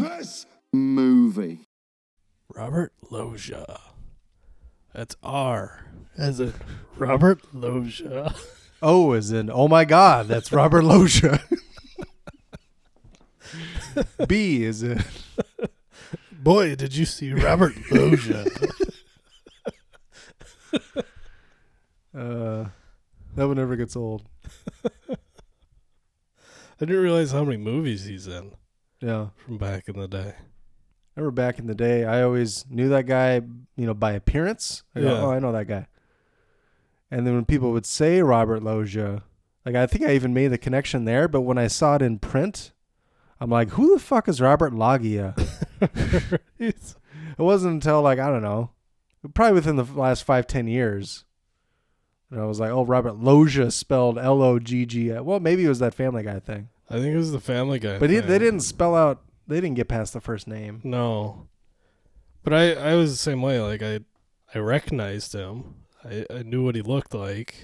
This movie. Robert Loggia. That's R. As in Robert Loggia. Oh, as in, oh my God, that's Robert Loggia. B is in, Boy, did you see Robert Loggia? uh, that one never gets old. I didn't realize how many movies he's in Yeah. from back in the day. Remember back in the day, I always knew that guy, you know, by appearance. I go, Yeah. oh, I know that guy. And then when people would say Robert Loggia, like I think I even made the connection there, but when I saw it in print, I'm like, who the fuck is Robert Loggia? It wasn't until like I don't know, probably within the last five ten years, and I was like, oh, Robert Loggia spelled L O G G. Well, maybe it was that Family Guy thing, I think it was the Family Guy. but he, thing. they didn't spell out. They didn't get past the first name. No. But I, I was the same way. Like I I recognized him. I, I knew what he looked like,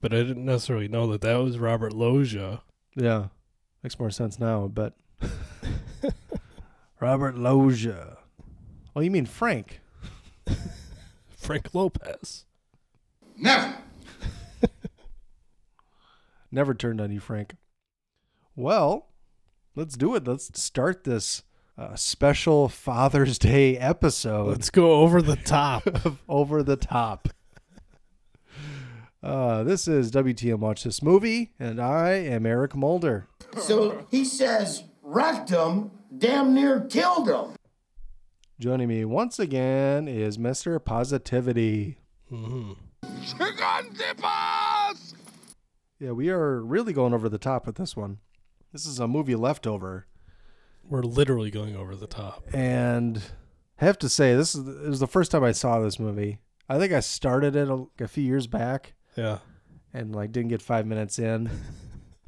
but I didn't necessarily know that that was Robert Loggia. Yeah, makes more sense now. But Robert Loggia. Oh, you mean Frank? Frank Lopez. never. Never turned on you, Frank. Well, let's do it. Let's start this uh, special Father's Day episode. Let's go over the top. over the top. Uh, this is WTM Watch This Movie, and I am Eric Mulder. So he says, wrecked him, damn near killed him. Joining me once again is Mr. Positivity. hmm Chicken dippers! Yeah, we are really going over the top with this one. This is a movie leftover, We're literally going over the top. and I have to say this is it was the first time I saw this movie. I think I started it a, a few years back, Yeah. and like didn't get five minutes in.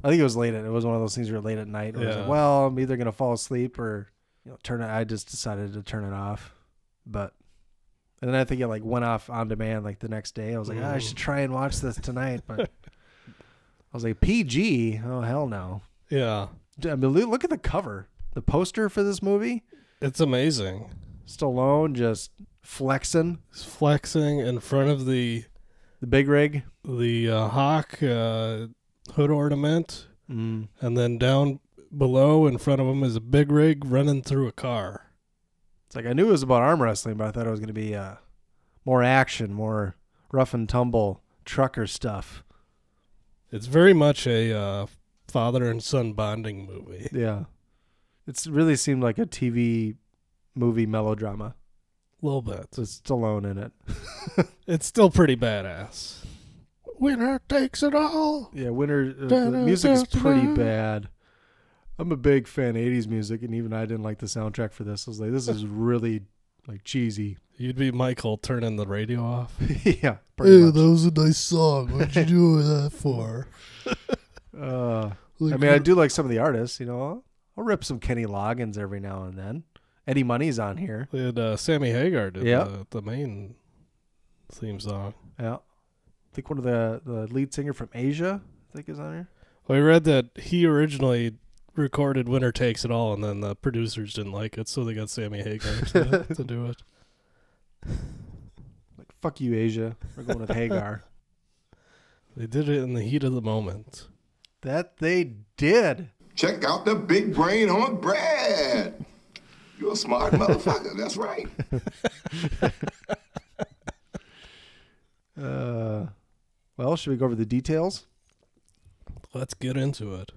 I think it was late. At, it was one of those things where you're late at night. Was like, Yeah. well, I'm either gonna fall asleep or you know turn it. I just decided to turn it off, but and then I think it like went off on demand like the next day. I was like, ah, I should try and watch this tonight, but I was like, PG? Oh hell no! Yeah. I mean, look at the cover, the poster for this movie. It's amazing. Stallone just flexing He's flexing in front of the the big rig. the uh, hawk uh, hood ornament, Mm. and then down below in front of him is a big rig running through a car. It's like I knew it was about arm wrestling, but I thought it was going to be uh, more action, more rough and tumble trucker stuff. It's very much a uh, father and son bonding movie. Yeah, it's really seemed like a TV movie melodrama A little bit. with Stallone in it. It's still pretty badass. Winner takes it all. Yeah, Winter uh, the music is pretty bad. I'm a big fan of 80s music, and even I didn't like the soundtrack for this. I was like, this is really like cheesy. You'd be Michael turning the radio off. yeah, pretty much. that was a nice song. What'd you do that for? Uh, I mean, I do like some of the artists. You know, I'll, rip some Kenny Loggins every now and then. Eddie Money's on here. And uh, Sammy Hagar did Yeah. the, the main theme song. Yeah, I think one of the the lead singer from Asia, I think, is on here. Well, I read that he originally recorded "Winner Takes It All," and then the producers didn't like it, so they got Sammy Hagar to, to do it. Like, fuck you, Asia. We're going with Hagar. They did it in the heat of the moment. That they did. Check out the big brain on Brad. You're a smart motherfucker. That's right. Uh, well, should we go over the details? Let's get into it.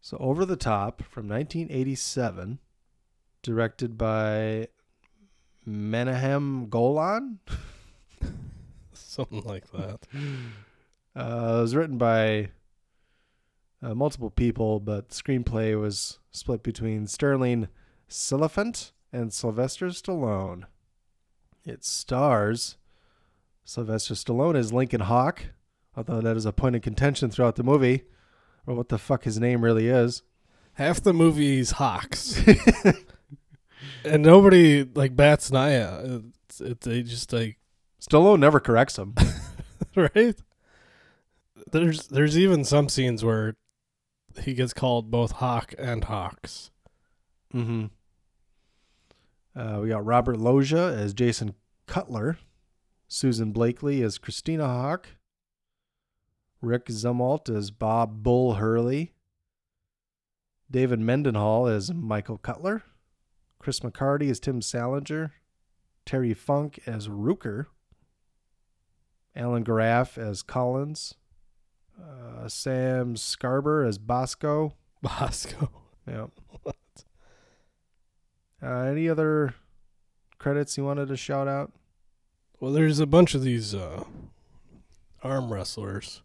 So, Over the Top from 1987, directed by Menahem Golan. Something like that. Uh, it was written by uh, multiple people, but the screenplay was split between Stirling Silliphant and Sylvester Stallone. It stars Sylvester Stallone as Lincoln Hawk, although that is a point of contention throughout the movie, or what the fuck his name really is. Half the movie's Hawks, and nobody like bats an eye. It's, it, they just like Stallone never corrects him. right. There's there's even some scenes where he gets called both Hawk and Hawks. mm-hmm. Uh, we got Robert Loggia as Jason Cutler, Susan Blakely as Christina Hawk, Rick Zumwalt as Bob Bull Hurley, David Mendenhall as Michael Cutler, Chris McCarty as Tim Salinger, Terry Funk as Rooker, Alan Graff as Collins, uh, Sam Scarber as Bosco. Bosco. Yeah. Uh, any other credits you wanted to shout out? Well, there's a bunch of these uh, arm wrestlers.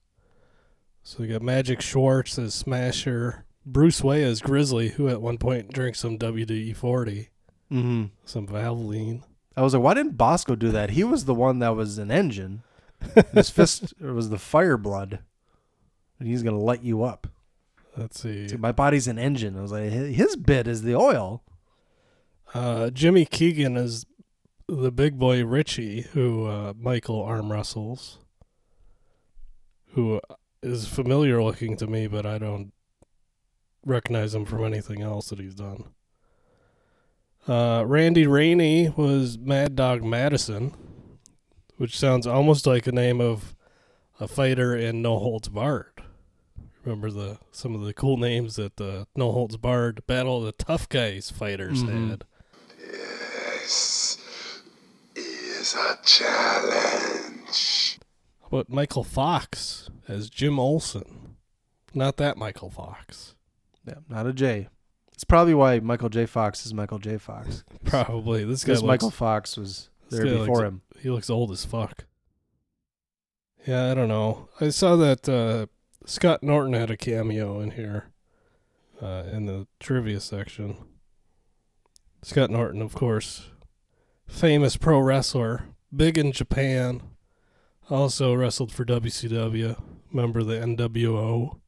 So we got Magic Schwartz as Smasher, Bruce Way as Grizzly, who at one point drank some WD 40, Mm-hmm. some Valvoline. I was like, why didn't Bosco do that? He was the one that was an engine. His fist was the fire blood. And he's going to light you up. Let's see. See, my body's an engine. I was like, his bit is the oil. Uh, Jimmy Keegan is the big boy Richie, who uh, Michael arm wrestles, who is familiar looking to me, but I don't recognize him from anything else that he's done. Uh, Randy Rainey was Mad Dog Madison, which sounds almost like a name of a fighter in No Holds Barred. Remember the some of the cool names that the No Holds Barred Battle of the Tough Guys fighters Mhm. had. This is a challenge. How about Michael Fox as Jim Olsen? Not that Michael Fox. Yeah, not a J. It's probably why Michael J. Fox is Michael J. Fox. Probably this guy Because looks, Michael Fox was there before looks- him. He looks old as fuck. Yeah, I don't know. I saw that uh, Scott Norton had a cameo in here uh, in the trivia section. Scott Norton, of course, famous pro wrestler, big in Japan. Also wrestled for WCW. Member of the NWO.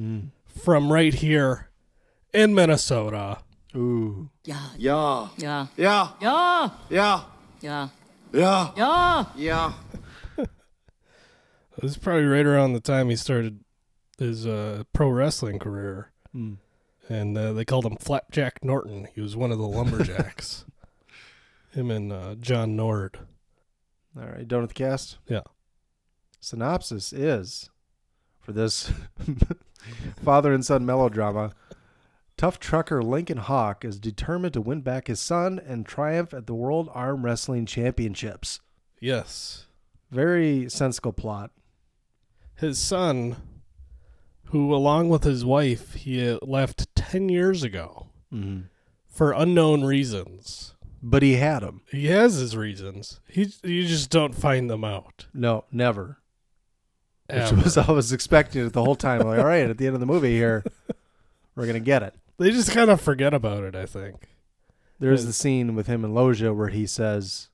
Mm. From right here in Minnesota. Ooh. Yeah, Yeah. yeah, Yeah. yeah, Yeah. yeah, Yeah. yeah. Yeah. This is probably right around the time he started his uh, pro wrestling career. Mm. and uh, they called him Flapjack Norton. He was one of the lumberjacks. him and uh, John Nord. All right, done with the cast? Yeah. Synopsis is for this father and son melodrama. Tough trucker Lincoln Hawk is determined to win back his son and triumph at the World Arm Wrestling Championships. Yes, Very sensible plot. His son, who along with his wife he uh, left ten years ago Mm-hmm. for unknown reasons. But he had him. He has his reasons. He you just don't find them out. No, never. Which was I was expecting it the whole time. Like, all right, at the end of the movie here, we're gonna get it. They just kind of forget about it. I think. There's the scene with him and Loggia where he says,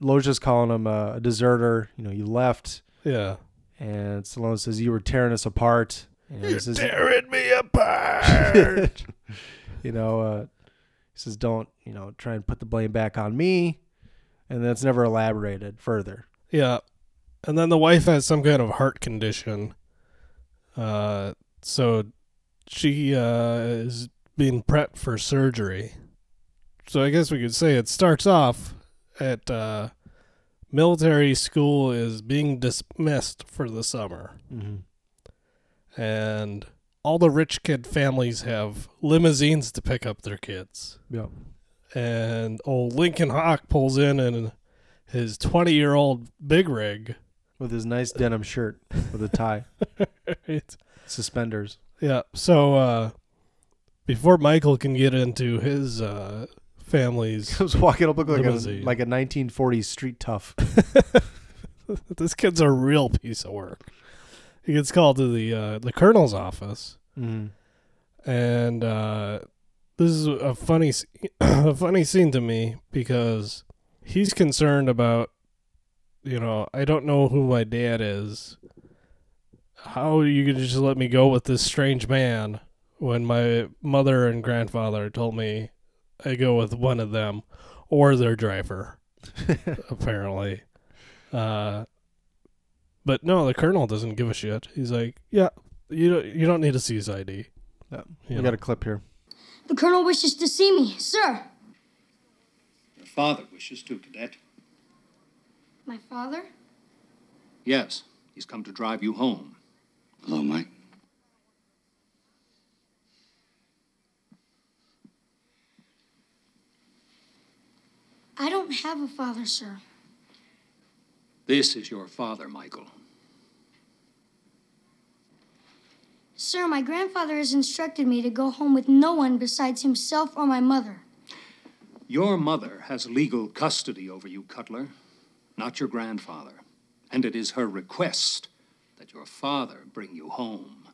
Loggia's calling him a deserter. You know, you left, Yeah. And Stallone says you were tearing us apart. And he says, Tearing me apart. you know, uh, he says, don't you know, try and put the blame back on me, and that's never elaborated further. Yeah. And then the wife has some kind of heart condition. Uh so she uh is being prepped for surgery. So I guess we could say it starts off at uh military school is being dismissed for the summer. Mm-hmm. And all the rich kid families have limousines to pick up their kids. Yeah. And old Lincoln Hawk pulls in in his 20 year old big rig. With his nice denim shirt with a tie, Right. suspenders. Yeah. So uh, before Michael can get into his uh, family's, I was walking up look like a Limousine. like a 1940s street tough. this kid's a real piece of work. He gets called to the uh, the colonel's office, Mm-hmm. and uh, this is a funny, s- a funny scene to me because he's concerned about, you know, I don't know who my dad is. How are you gonna just let me go with this strange man when my mother and grandfather told me I go with one of them or their driver, apparently. Uh, but no, the colonel doesn't give a shit. He's like, yeah, you don't, you don't need to see his ID. Yeah, You we know. got a clip here. The colonel wishes to see me, sir. Your father wishes to, Cadet. My father? Yes, he's come to drive you home. Hello, Mike. Don't have a father, sir. This is your father, Michael. Sir, my grandfather has instructed me to go home with no one besides himself or my mother. Your mother has legal custody over you, Cutler, not your grandfather. And it is her request that your father bring you home.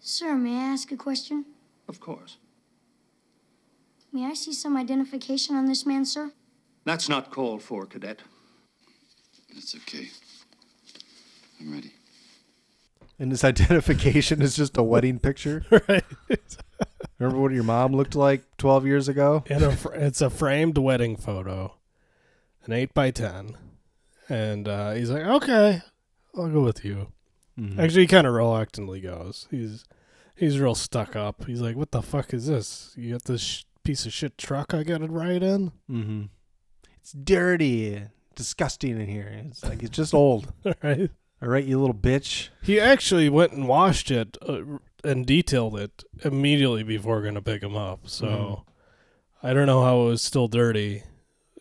Sir, may I ask a question? Of course. May I see some identification on this man, sir? That's not called for, Cadet. That's okay. I'm ready. And his identification is just a wedding picture. right. Remember what your mom looked like 12 years ago? And a, fr- it's a framed wedding photo, an eight by ten, and uh, he's like, "Okay, I'll go with you." Mhm. Actually, he kind of reluctantly goes. He's he's real stuck up. He's like, "What the fuck is this? You got this sh- piece of shit truck I got to ride in?" Mm-hmm. It's dirty, disgusting in here. It's like it's just old. right. All right, you little bitch. He actually went and washed it uh, and detailed it immediately before going to pick him up. So Mhm. I don't know how it was still dirty.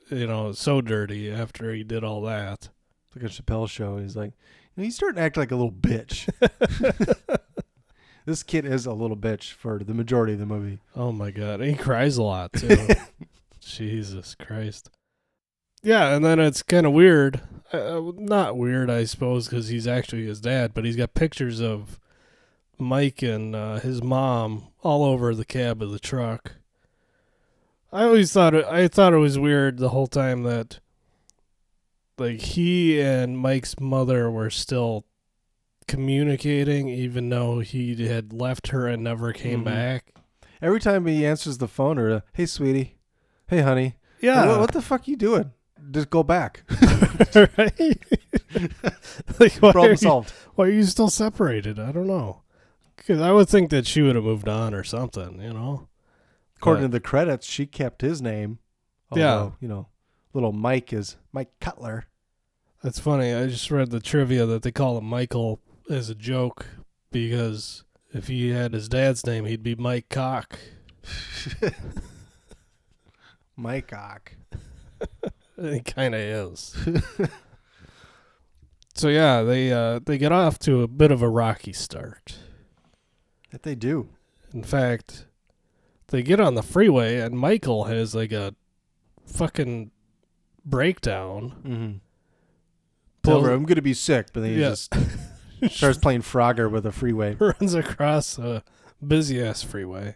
You know, so dirty after he did all that. It's like a Chappelle show. He's like, he's starting to act like a little bitch. this kid is a little bitch for the majority of the movie. Oh my god, he cries a lot too. Jesus Christ. Yeah, and then it's kind of weird. Uh, not weird, I suppose, because he's actually his dad. But he's got pictures of Mike and uh, his mom all over the cab of the truck. I always thought it, I thought it was weird the whole time that like he and Mike's mother were still communicating, even though he had left her and never came Mhm. back. Every time he answers the phone or, hey, sweetie, hey, honey. Yeah. What, what the fuck you doing? Just go back. right? like, why Problem you- solved. why are you still separated? I don't know. Because I would think that she would have moved on or something, you know? According to the credits, she kept his name. Yeah. Although, You know, little Mike is Mike Cutler. That's funny. I just read the trivia that they call him Michael as a joke because if he had his dad's name, he'd be Mike Cock. Mike Cock. He kind of is. so yeah, they uh, they get off to a bit of a rocky start. That they do. In fact, they get on the freeway and Michael has like a fucking breakdown. Mm-hmm. Pull over. Tells- I'm gonna be sick, but then he Yeah. just starts playing Frogger with a freeway. runs across a busy ass freeway.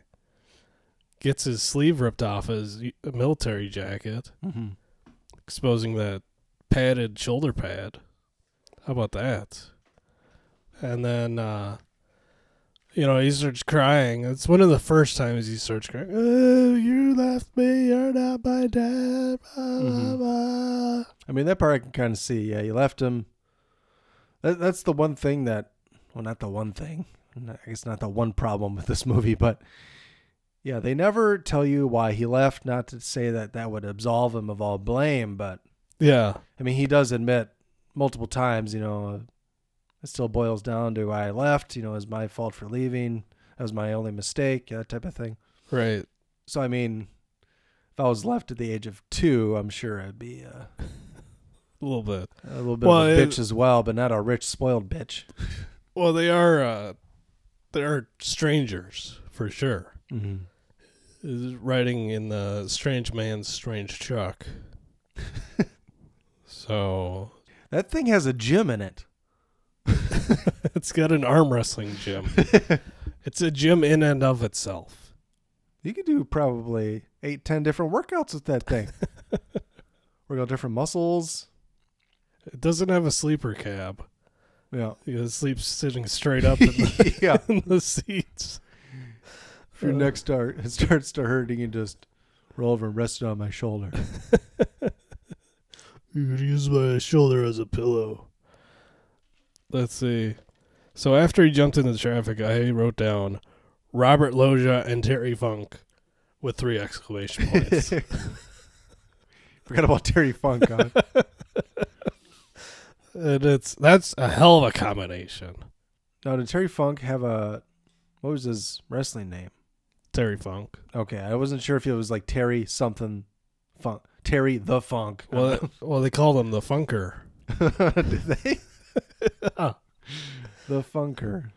Gets his sleeve ripped off his military jacket, Mm-hmm. exposing that padded shoulder pad. How about that? And then, uh, you know, he starts crying. It's one of the first times he starts crying. Oh, you left me. You're not my dad. Blah, blah, Mhm. blah. I mean, that part I can kind of see. Yeah, you left him. That, that's the one thing that, well, not the one thing. I guess not the one problem with this movie, but yeah, they never tell you why he left. Not to say that that would absolve him of all blame, but Yeah. I mean, he does admit multiple times, you know, it still boils down to why I left. You know, it was my fault for leaving. That was my only mistake. That type of thing. Right. So I mean, if I was left at the age of two, I'm sure I'd be uh, A little bit. a little bit Well, of a it- bitch as well, but not a rich, spoiled bitch. Well, they are. Uh, they are strangers for sure. Mm-hmm. Is riding in the strange man's strange truck. so That thing has a gym in it. it's got an arm wrestling gym. It's a gym in and of itself. You could do probably eight, ten different workouts with that thing. Work out different muscles. It doesn't have a sleeper cab. Yeah. You sleep sitting straight up in the, Yeah. in the seats. If your uh. neck start it starts to hurt, you can just roll over and rest it on my shoulder. You could use my shoulder as a pillow. Let's see. So after he jumped into the traffic, I wrote down Robert Loggia and Terry Funk with three exclamation points. Forgot about Terry Funk. Huh? And it's that's a hell of a combination. now, did Terry Funk have a what was his wrestling name? Terry Funk. Okay, I wasn't sure if it was like Terry something Funk, Terry the Funk. Well, well, they called him the Funker. did they? the Funker.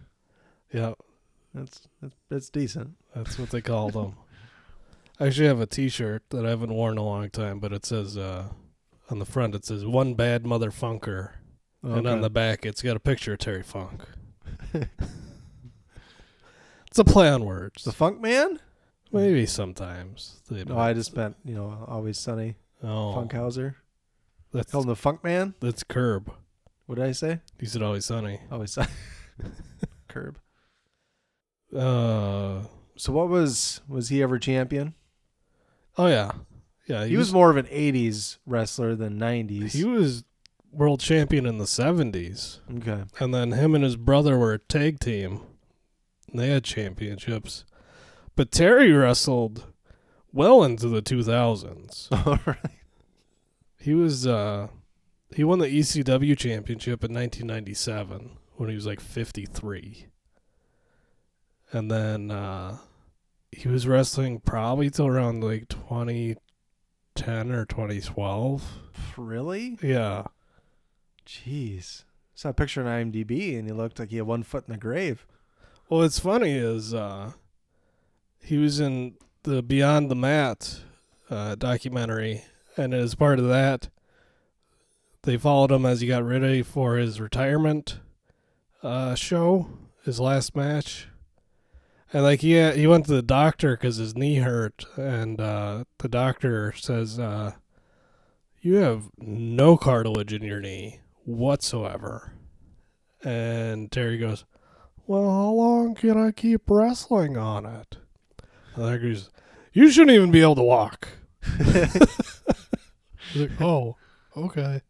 Yeah, That's that's, that's decent. that's what they called him. I actually have a T-shirt that I haven't worn in a long time, but it says uh, on the front it says "One Bad Mother Funker," and on the back it's got a picture of Terry Funk. it's a play on words. the Funk Man? Maybe sometimes. They No, I just meant you know always sunny oh, Funkhouser. that's Called him the Funk Man. that's Curb. What did I say? He said always sunny. Always sunny. Curb. Uh, So what was was he ever champion? oh yeah, yeah. He, was, more of an '80s wrestler than '90s. he was world champion in the seventies. okay. And then him and his brother were a tag team. And they had championships. But Terry wrestled well into the 2000s. All right. He was uh he won the ECW championship in 1997 when he was like 53. And then uh he was wrestling probably till around like 2010 or 2012. Really? Yeah. Jeez. Saw a picture on IMDb and he looked like he had one foot in the grave. Well, what's funny is uh, he was in the Beyond the Mat uh, documentary, and as part of that, they followed him as he got ready for his retirement uh, show, his last match. And like he had, he went to the doctor because his knee hurt, and uh, the doctor says, uh, "You have no cartilage in your knee whatsoever." And Terry goes, well, how long can I keep wrestling on it? And there goes, you shouldn't even be able to walk. He's like, oh, okay.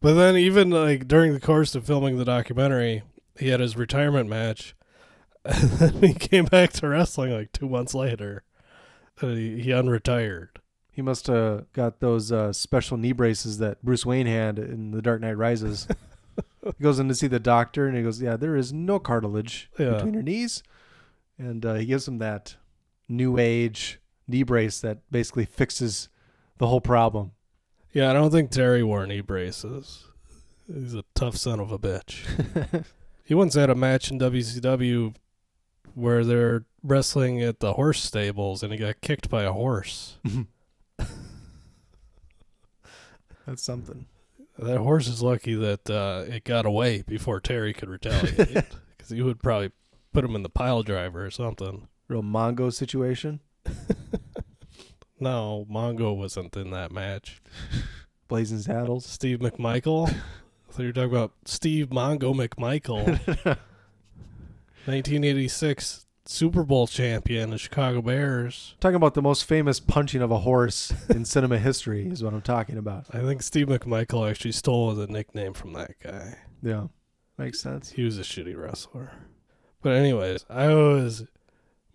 But then even like during the course of filming the documentary, he had his retirement match, and then he came back to wrestling like two months later. And he, he unretired. He must have got those uh, special knee braces that Bruce Wayne had in The Dark Knight Rises. he goes in to see the doctor and he goes, "Yeah, there is no cartilage Yeah. between your knees," and uh, he gives him that new age knee brace that basically fixes the whole problem. Yeah, I don't think Terry wore knee braces. He's a tough son of a bitch. he once had a match in WCW where they're wrestling at the horse stables and he got kicked by a horse. That's something. That horse is lucky that uh, it got away before Terry could retaliate because he would probably put him in the pile driver or something. Real Mongo situation. No, Mongo wasn't in that match. Blazing Saddles. Steve McMichael? I thought you were talking about Steve Mongo McMichael. 1986 Super Bowl champion, the Chicago Bears. Talking about the most famous punching of a horse in cinema history is what I'm talking about. I think Steve McMichael actually stole the nickname from that guy. Yeah, makes sense. He was a shitty wrestler. But anyways, I was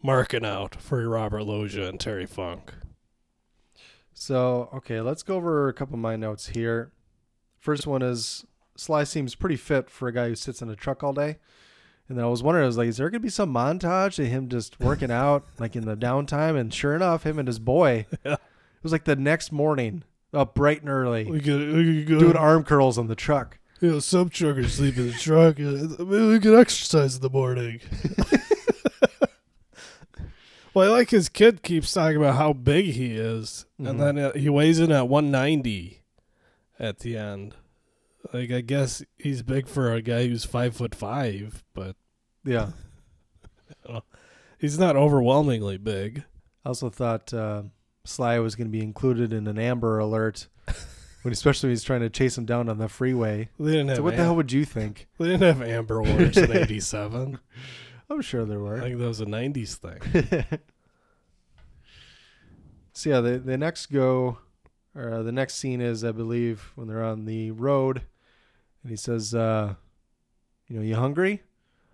marking out for Robert Loggia and Terry Funk. So, okay, let's go over a couple of my notes here. First one is Sly seems pretty fit for a guy who sits in a truck all day. And then I was wondering, I was like, is there going to be some montage of him just working out like in the downtime? And sure enough, him and his boy, Yeah. it was like the next morning, up bright and early, We could, we could doing arm curls on the truck. You know, some truckers sleep in the truck. Maybe we could exercise in the morning. well, I like his kid keeps talking about how big he is, Mhm. and then uh, he weighs in at 190 at the end. Like, I guess he's big for a guy who's five foot five, but Yeah. He's not overwhelmingly big. I also thought uh, Sly was going to be included in an Amber Alert, when especially when he's trying to chase him down on the freeway. They didn't have So what the hell would you think? They didn't have Amber Alerts in '87. I'm sure there were. I think that was a '90s thing. So yeah, the the next go, or uh, the next scene is, I believe, when they're on the road, and he says, uh, "You know, you hungry?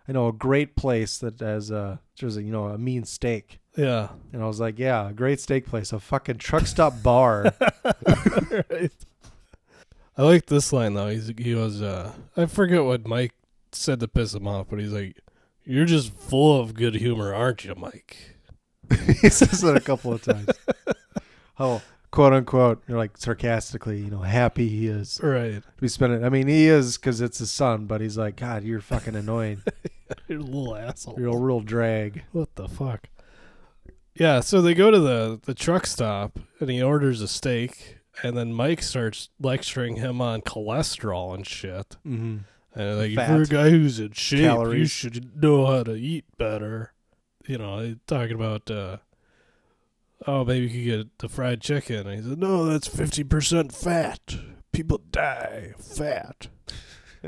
I know a great place that has uh, there's a you know a mean steak." Yeah. And I was like, "Yeah, a great steak place, a fucking truck stop bar." right. I like this line though. He's he was uh I forget what Mike said to piss him off, but he's like, "You're just full of good humor, aren't you, Mike?" he says that a couple of times. Oh, quote unquote, you're like sarcastically, you know, happy he is. Right. To be spending. I mean, he is because it's his son, but he's like, God, you're fucking annoying. You're a little asshole. You're a real drag. What the fuck? Yeah, so they go to the the truck stop and he orders a steak, and then Mike starts lecturing him on cholesterol and shit. Mm-hmm. And like, Fat. if you're a guy who's in shape, you should know how to eat better. You know, talking about, uh, oh, maybe you could get the fried chicken. And he said, no, that's 50% fat. People die fat.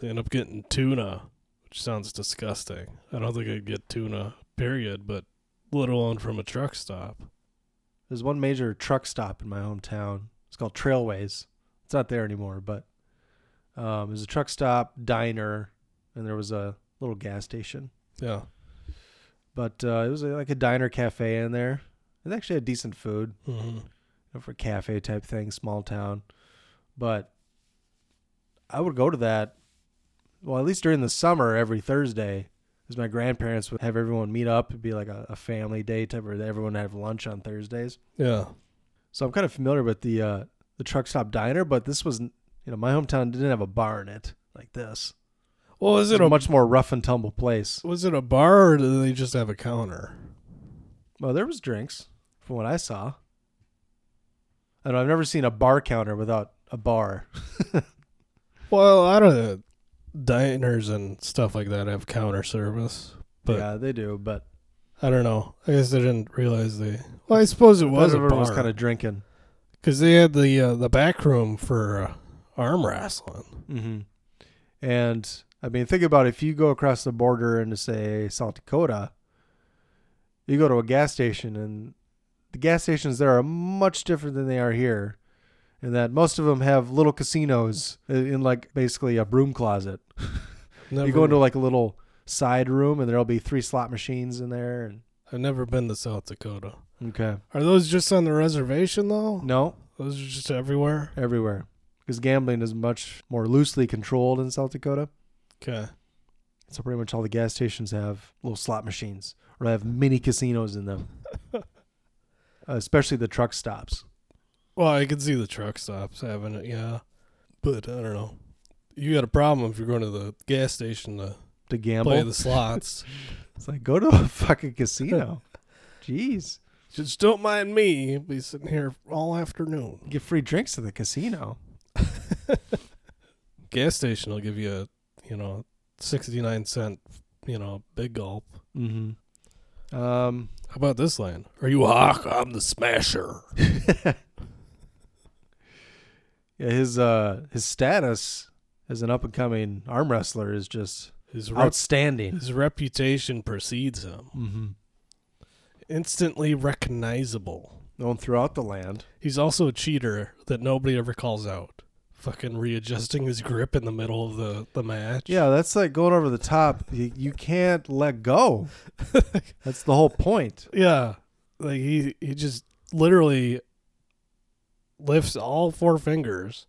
they end up getting tuna, which sounds disgusting. I don't think I'd get tuna, period, but let alone from a truck stop. There's one major truck stop in my hometown. It's called Trailways. It's not there anymore, but um, there's a truck stop, diner, and there was a little gas station. Yeah. But uh, it was like a diner cafe in there. It actually had decent food hmm you know, for cafe type thing, small town. But I would go to that, well, at least during the summer every Thursday, because my grandparents would have everyone meet up. It'd be like a, a family day type where everyone would have lunch on Thursdays. Yeah. So I'm kind of familiar with the uh, the truck stop diner, but this was, you know, my hometown didn't have a bar in it like this. Well, is it a a much more rough and tumble place. Was it a bar or did they just have a counter? Well, there was drinks from what I saw. I know I've never seen a bar counter without a bar. Well, a lot of the diners and stuff like that have counter service, but yeah, they do, but I don't know. I guess I didn't realize they. Well, I suppose it was a everyone was kind of drinking. because they had the uh, the back room for uh, arm wrestling. Mm-hmm. And I mean, think about if you go across the border into say South Dakota, you go to a gas station, and the gas stations there are much different than they are here, in that most of them have little casinos in like basically a broom closet. You go into like a little side room, and there'll be three slot machines in there. And I've never been to South Dakota. okay, Are those just on the reservation though? no, Those are just everywhere. everywhere because gambling is much more loosely controlled in South Dakota. Okay. So pretty much all the gas stations have little slot machines or they have mini casinos in them. uh, especially the truck stops. Well, I can see the truck stops having it, yeah, but I don't know. You got a problem if you're going to the gas station to To gamble. play the slots. It's like go to a fucking casino. Jeez. Just don't mind me. Be sitting here all afternoon. Get free drinks at the casino. Gas station will give you a, you know, sixty nine cent, you know, big gulp. Mm-hmm. Um How about this line? Are you a hawk? I'm the smasher. yeah, his uh his status as an up and coming arm wrestler is just His rep- outstanding. his reputation precedes him. Mm-hmm. Instantly recognizable. Known throughout the land. He's also a cheater that nobody ever calls out. Fucking readjusting his grip in the middle of the, the match. Yeah, that's like going over the top. You, you can't let go. that's the whole point. Yeah. Like he he just literally lifts all four fingers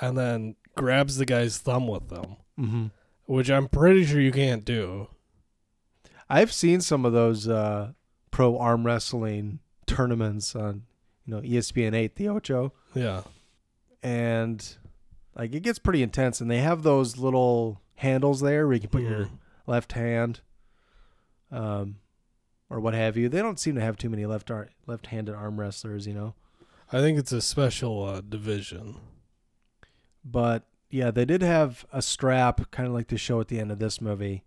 and then grabs the guy's thumb with them, Mm-hmm. which I'm pretty sure you can't do. I've seen some of those uh, pro arm wrestling tournaments on, you know, ESPN eight, the Ocho, Yeah. And like it gets pretty intense. And they have those little handles there where you can put your Mhm. left hand, um, or what have you. They don't seem to have too many left ar- left-handed arm wrestlers, you know. I think it's a special uh, division. But yeah, they did have a strap, kind of like the show at the end of this movie,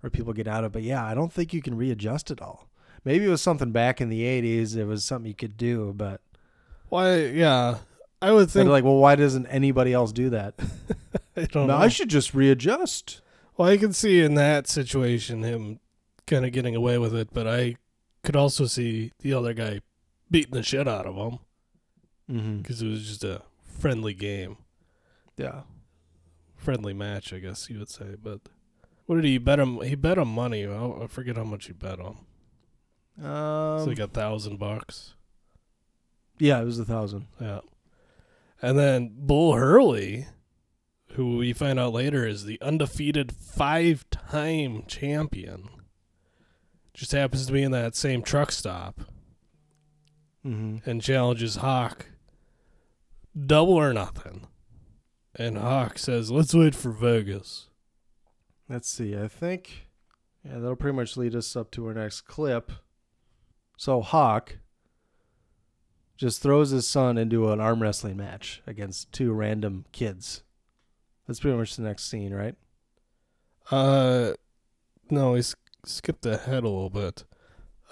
where people get out of. But yeah, I don't think you can readjust it all. Maybe it was something back in the '80s. It was something you could do, but Why? Yeah, I would They're think. like, well, why doesn't anybody else do that? I don't No, know. I should just readjust. Well, I can see in that situation him kind of getting away with it, but I could also see the other guy beating the shit out of him Mm-hmm. because it was just a friendly game, Yeah. friendly match, I guess you would say. But what did he bet him? He bet him money. I I forget how much he bet him. Um, It's like a thousand bucks. yeah, it was a thousand. Yeah. And then Bull Hurley, who we find out later is the undefeated five time champion, just happens to be in that same truck stop Mm-hmm. and challenges Hawk double or nothing. And Hawk says, Let's wait for Vegas. Let's see. I think, yeah, that'll pretty much lead us up to our next clip. So Hawk just throws his son into an arm wrestling match against two random kids. That's pretty much the next scene, right? Uh, no, he skipped ahead a little bit.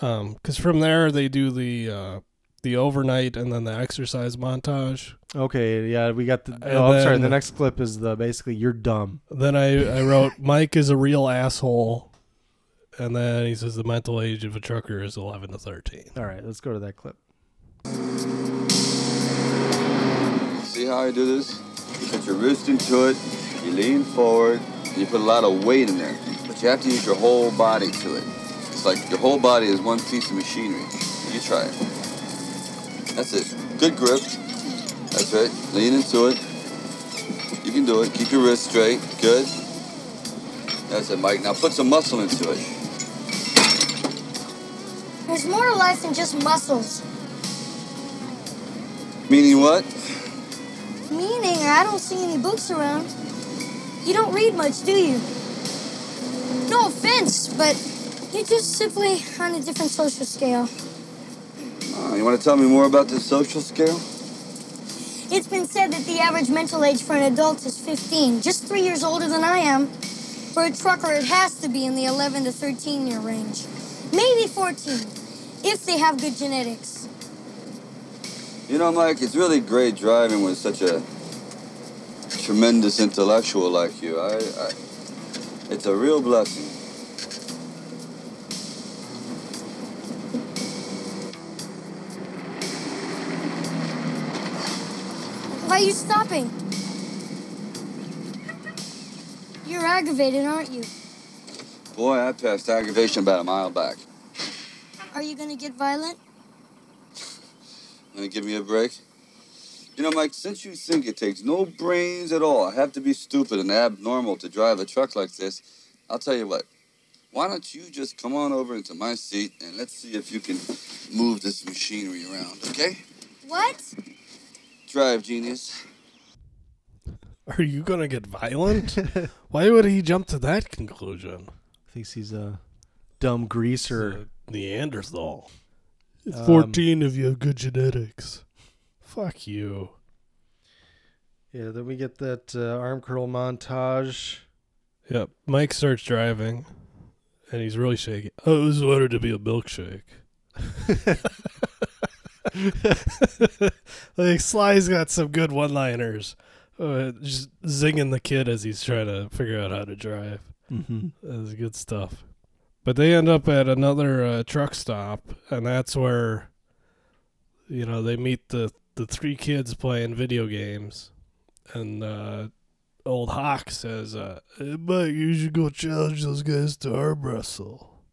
Um, because from there they do the uh the overnight and then the exercise montage. Okay, yeah, we got the. And Oh, I'm sorry. The next clip is the basically you're dumb. Then I, I wrote Mike is a real asshole, and then he says the mental age of a trucker is eleven to thirteen. All right, let's go to that clip. See how I do this? You put your wrist into it, you lean forward, and you put a lot of weight in there. But you have to use your whole body to it. It's like your whole body is one piece of machinery. You try it. That's it. Good grip. That's right. Lean into it. You can do it. Keep your wrist straight. Good. That's it, Mike. Now put some muscle into it. There's more to life than just muscles. Meaning what? Meaning, I don't see any books around. You don't read much, do you? No offense, but you're just simply on a different social scale. Uh, you want to tell me more about this social scale? It's been said that the average mental age for an adult is 15, just three years older than I am. For a trucker, it has to be in the 11 to 13 year range. Maybe 14, if they have good genetics. You know, Mike, it's really great driving with such a tremendous intellectual like you. I, I it's a real blessing. Why are you stopping? You're aggravated, aren't you? Boy, I passed aggravation about a mile back. Are you gonna get violent? Gonna give me a break? You know, Mike, since you think it takes no brains at all, I have to be stupid and abnormal to drive a truck like this, I'll tell you what. Why don't you just come on over into my seat and let's see if you can move this machinery around, okay? What? Drive, genius. Are you gonna get violent? Why would he jump to that conclusion? Thinks he's a dumb greaser. Neanderthal. Um, Fourteen if you have good genetics. Fuck you. Yeah, then we get that uh, arm curl montage. Yep. Mike starts driving, and he's really shaky. I always wanted to be a milkshake. like Sly's got some good one-liners, uh, just zinging the kid as he's trying to figure out how to drive. Mm-hmm. That's good stuff. But they end up at another uh, truck stop, and that's where, you know, they meet the the three kids playing video games, and uh, old Hawk says, uh, "Hey, Mike, you should go challenge those guys to arm wrestle."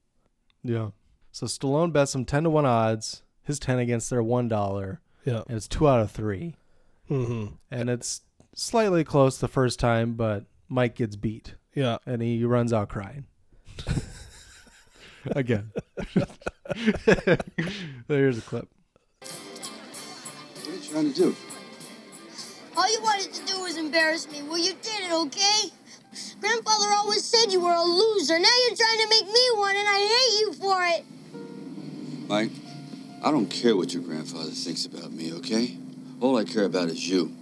Yeah. So Stallone bets him ten to one odds. His ten against their one dollar. Yeah. And it's two out of three. Mm-hmm. And it's slightly close the first time, but Mike gets beat. Yeah. And he runs out crying. Again. Here's a clip. What are you trying to do? All you wanted to do was embarrass me. Well, you did it, okay? Grandfather always said you were a loser. Now you're trying to make me one, and I hate you for it. Mike, I don't care what your grandfather thinks about me, okay? All I care about is you.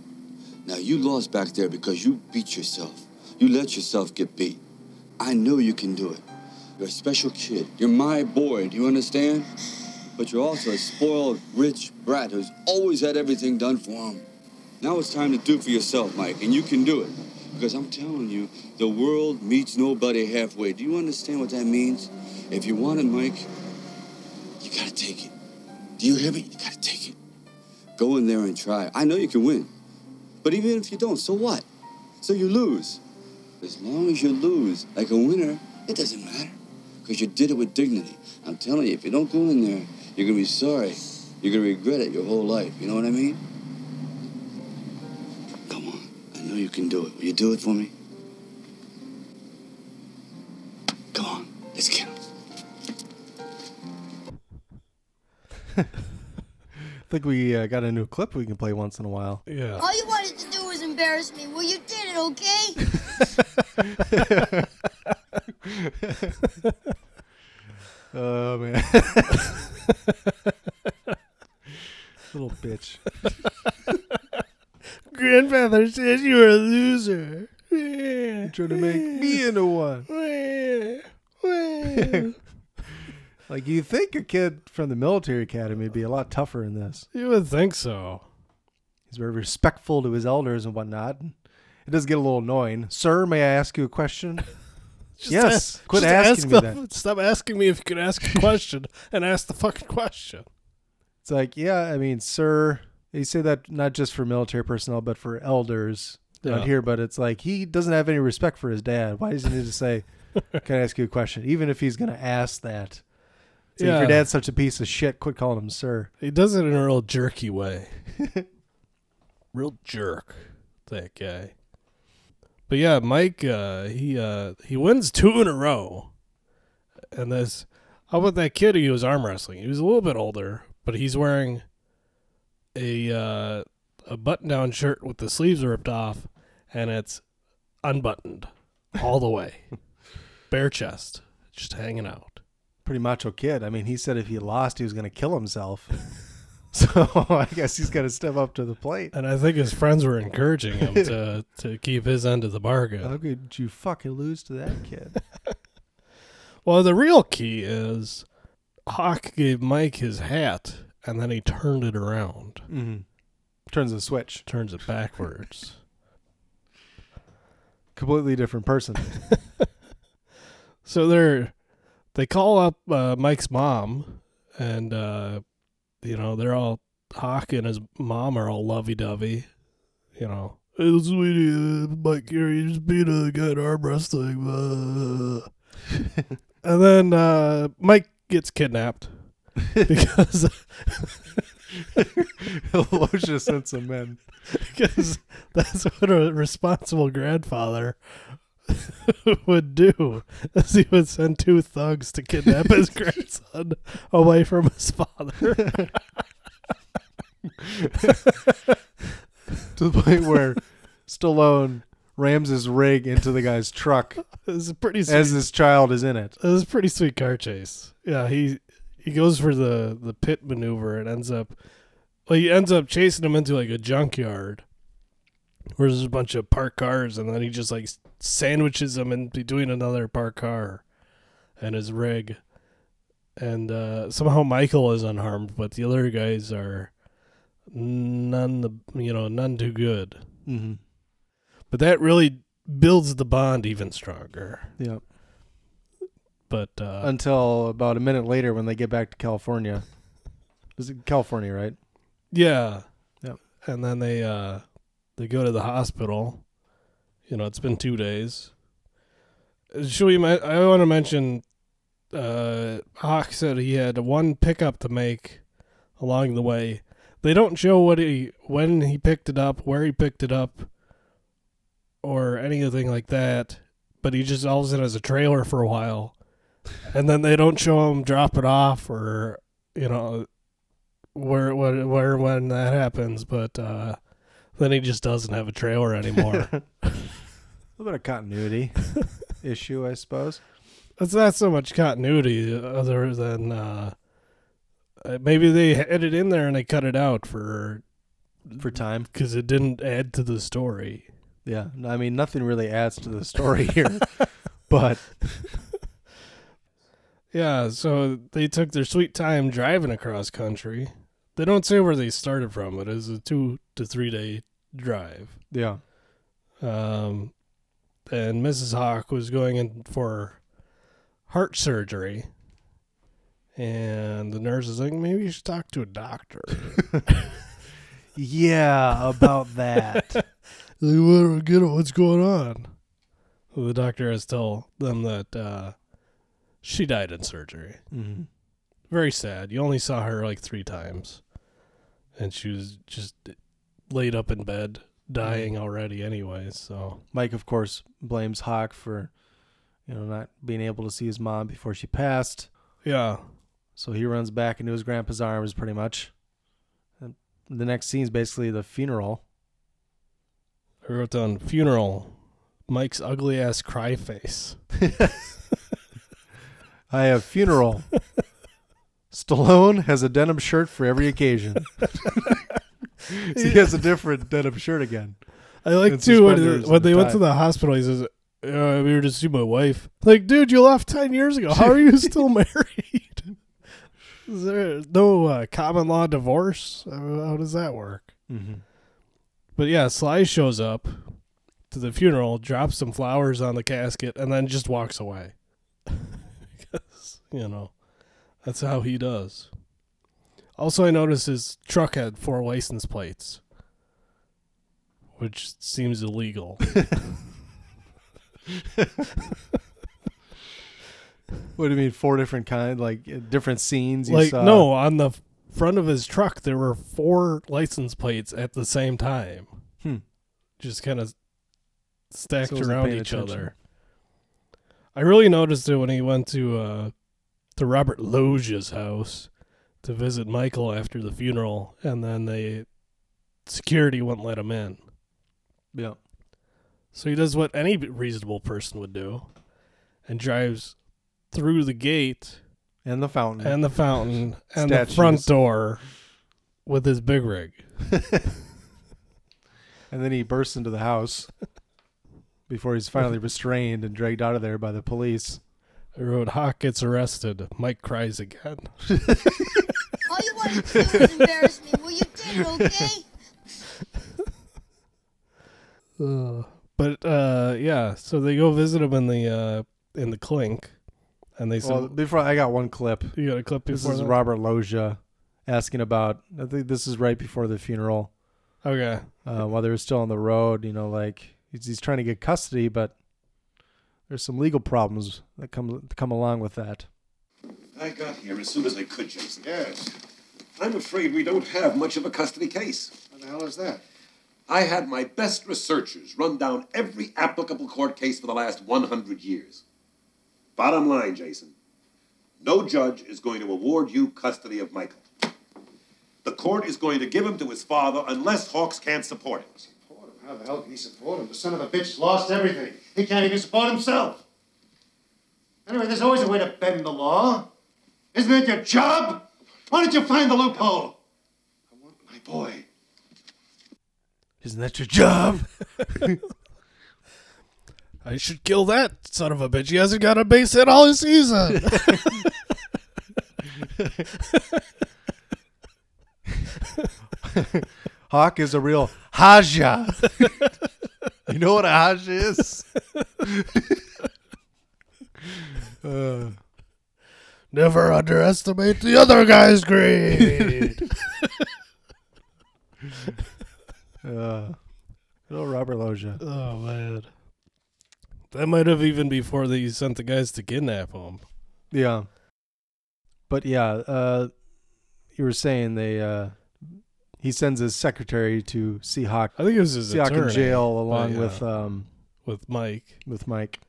Now, you lost back there because you beat yourself. You let yourself get beat. I know you can do it. You're a special kid. You're my boy. Do you understand? But you're also a spoiled, rich brat who's always had everything done for him. Now it's time to do for yourself, Mike, and you can do it. Because I'm telling you, the world meets nobody halfway. Do you understand what that means? If you want it, Mike, you gotta take it. Do you hear me? You gotta take it. Go in there and try. I know you can win. But even if you don't, so what? So you lose. As long as you lose like a winner, it doesn't matter. Because you did it with dignity. I'm telling you, if you don't go in there, you're gonna be sorry. You're gonna regret it your whole life. You know what I mean? Come on. I know you can do it. Will you do it for me? Come on. Let's get him. I think we uh, got a new clip we can play once in a while. Yeah. All you wanted to do was embarrass me. Well, you did it, okay? Oh man. Little bitch. Grandfather says you're a loser. You Trying to make me into one. like you think a kid from the military academy would be a lot tougher in this. You would think so. He's very respectful to his elders and whatnot. It does get a little annoying. Sir, may I ask you a question? Just yes. ask- Quit asking ask me the- that. Stop asking me if you could ask a question and ask the fucking question. It's like, yeah, I mean, sir, you say that not just for military personnel, but for elders Yeah. here. But it's like he doesn't have any respect for his dad. Why does he need to say, "Can I ask you a question?" Even if he's going to ask that. So if Yeah. your dad's such a piece of shit, quit calling him sir. He does it in a real jerky way. real jerk, that guy. But yeah, Mike, uh, he uh, he wins two in a row. And this, how about that kid who was arm wrestling? He was a little bit older, but he's wearing a uh, a button down shirt with the sleeves ripped off, and it's unbuttoned all the way, bare chest, just hanging out. Pretty macho kid. I mean, he said if he lost, he was going to kill himself. so I guess he's got to step up to the plate. And I think his friends were encouraging him to to keep his end of the bargain. How could you fucking lose to that kid? Well, the real key is Hawk gave Mike his hat and then he turned it around. mm-hmm. Turns the switch. Turns it backwards. Completely different person. so they're they call up uh, Mike's mom and uh, you know, they're all Hawk and his mom are all lovey dovey. You know. Hey, sweetie, uh, Mike you just beat a guy at arm wrestling. Uh. and then uh, Mike gets kidnapped because Aloysius sent some men. because that's what a responsible grandfather would do. Is he would send two thugs to kidnap his grandson away from his father. to the point where Stallone rams his rig into the guy's truck It's a pretty sweet, as his child is in it. it was a pretty sweet car chase. Yeah, he he goes for the the pit maneuver and ends up well he ends up chasing him into like a junkyard where there's a bunch of parked cars and then he just like sandwiches them in between another parked car and his rig and uh somehow Michael is unharmed but the other guys are none the you know none too good Mm-hmm. but that really builds the bond even stronger Yep. but uh Until about a minute later when they get back to California. Is it California, right? Yeah. Yep. And then they uh they go to the hospital. You know, it's been two days. Should we? I want to mention. Uh, Hawk said he had one pickup to make along the way. They don't show what he when he picked it up, where he picked it up, or anything like that. But he just all of a sudden has a trailer for a while, and then they don't show him drop it off or you know where where where when that happens, but uh, then he just doesn't have a trailer anymore. A little bit of continuity issue, I suppose. it's not so much continuity, other than uh, uh, maybe they had it in there and they cut it out for For time. because it didn't add to the story. Yeah. I mean, nothing really adds to the story here. but Yeah, so they took their sweet time driving across country. They don't say where they started from. But It is a two to three day drive. Yeah. Um, and Mrs. Hawk was going in for heart surgery. And the nurse is like, maybe you should talk to a doctor. Yeah, about that. like, get it, what's going on? Well, the doctor has told them that uh, she died in surgery. Mhm. Very sad. You only saw her like three times. And she was just laid up in bed, dying already, anyway. So, Mike, of course, blames Hawk for, you know, not being able to see his mom before she passed. yeah. So he runs back into his grandpa's arms, pretty much. And the next scene is basically the funeral. I wrote down funeral. Mike's ugly ass cry face. I have funeral. Stallone has a denim shirt for every occasion. So he has a different denim shirt again. I like And too when, when they went tie. to the hospital. He says, uh, "We were to see my wife." Like, dude, you left ten years ago. How are you still married? Is there no uh, common law divorce? How does that work? Mhm. But yeah, Sly shows up to the funeral, drops some flowers on the casket, and then just walks away. because you know that's how he does. Also, I noticed his truck had four license plates, which seems illegal. What do you mean, four different kind, like uh, different scenes? You like saw? no, on the front of his truck there were four license plates at the same time. Hmm. Just kind of stacked So around each attention. other. I really noticed it when he went to uh to Robert Loggia's house to visit Michael after the funeral and then they security wouldn't let him in. Yeah. So he does what any reasonable person would do and drives through the gate And the fountain. and the fountain and the front door with his big rig. and then he bursts into the house before he's finally restrained and dragged out of there by the police. I wrote Hawk gets arrested. Mike cries again. All you wanted to do was embarrass me. Well, you did it, okay? Uh, but uh, yeah, so they go visit him in the uh, in the clink, and they Well, said, before I got one clip. "You got a clip This before is that? Robert Loggia asking about. I think this is right before the funeral. Okay. Uh, while they were still on the road, you know, like he's, he's trying to get custody, but there's some legal problems that come come along with that. I got here as soon as I could, Jason. Yes. I'm afraid we don't have much of a custody case. What the hell is that? I had my best researchers run down every applicable court case for the last 100 years. Bottom line, Jason, no judge is going to award you custody of Michael. The court is going to give him to his father unless Hawks can't support him. Support him? How the hell can he support him? The son of a bitch lost everything. He can't even support himself. Anyway, there's always a way to bend the law. Isn't it your job? Why don't you find the loophole? I want my boy. Isn't that your job? I should kill that son of a bitch. He hasn't got a base hit all his season." Hawk is a real haja. you know what a haja is? uh, Never underestimate the other guy's greed. uh, little Robert Loggia. oh man, that might have even before they sent the guys to kidnap him. Yeah. But yeah, uh, you were saying they uh, he sends his secretary to see Hawk. I think it was his see Hawk in attorney, jail but along yeah. with um with Mike. with Mike.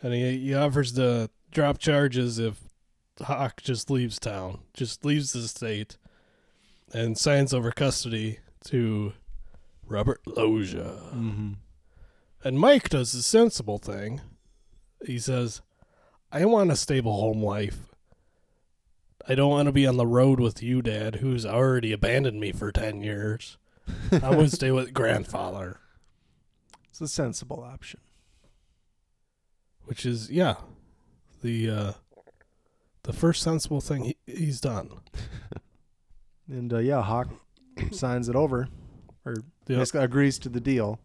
And he, he offers to drop charges if Hawk just leaves town, just leaves the state, and signs over custody to Robert Loggia. Mm-hmm. And Mike does the sensible thing. He says, I want a stable home life. I don't want to be on the road with you, Dad, who's already abandoned me for 10 years. I to stay with grandfather. It's a sensible option. which is yeah, the uh, the first sensible thing he, he's done. And uh, yeah, Hawk signs it over, or Yep. agrees to the deal.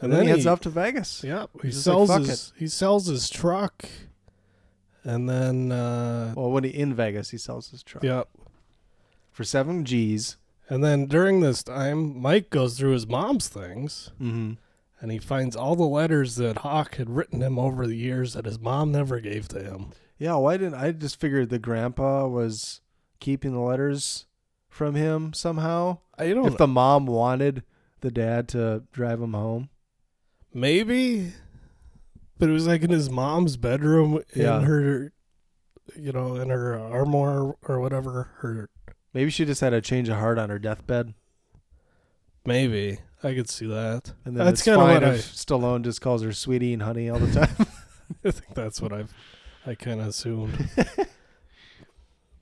And, And then, then he heads he- off to Vegas. Yep. He He's like, sells "Fuck his he sells his truck, and then uh, Well, when he in Vegas, he sells his truck. yep. For seven G's. And then during this time, Mike goes through his mom's things, Mm-hmm. and he finds all the letters that Hawk had written him over the years that his mom never gave to him. Yeah, why didn't I just figured the grandpa was keeping the letters from him somehow? I don't If the mom wanted the dad to drive him home. maybe, but it was like in his mom's bedroom Yeah. in her, you know, in her armor or whatever. Her Maybe she just had a change of heart on her deathbed. maybe I could see that. And then that's it's kind of fine what I. if Stallone just calls her sweetie and honey all the time. I think that's what I've I kind of assumed.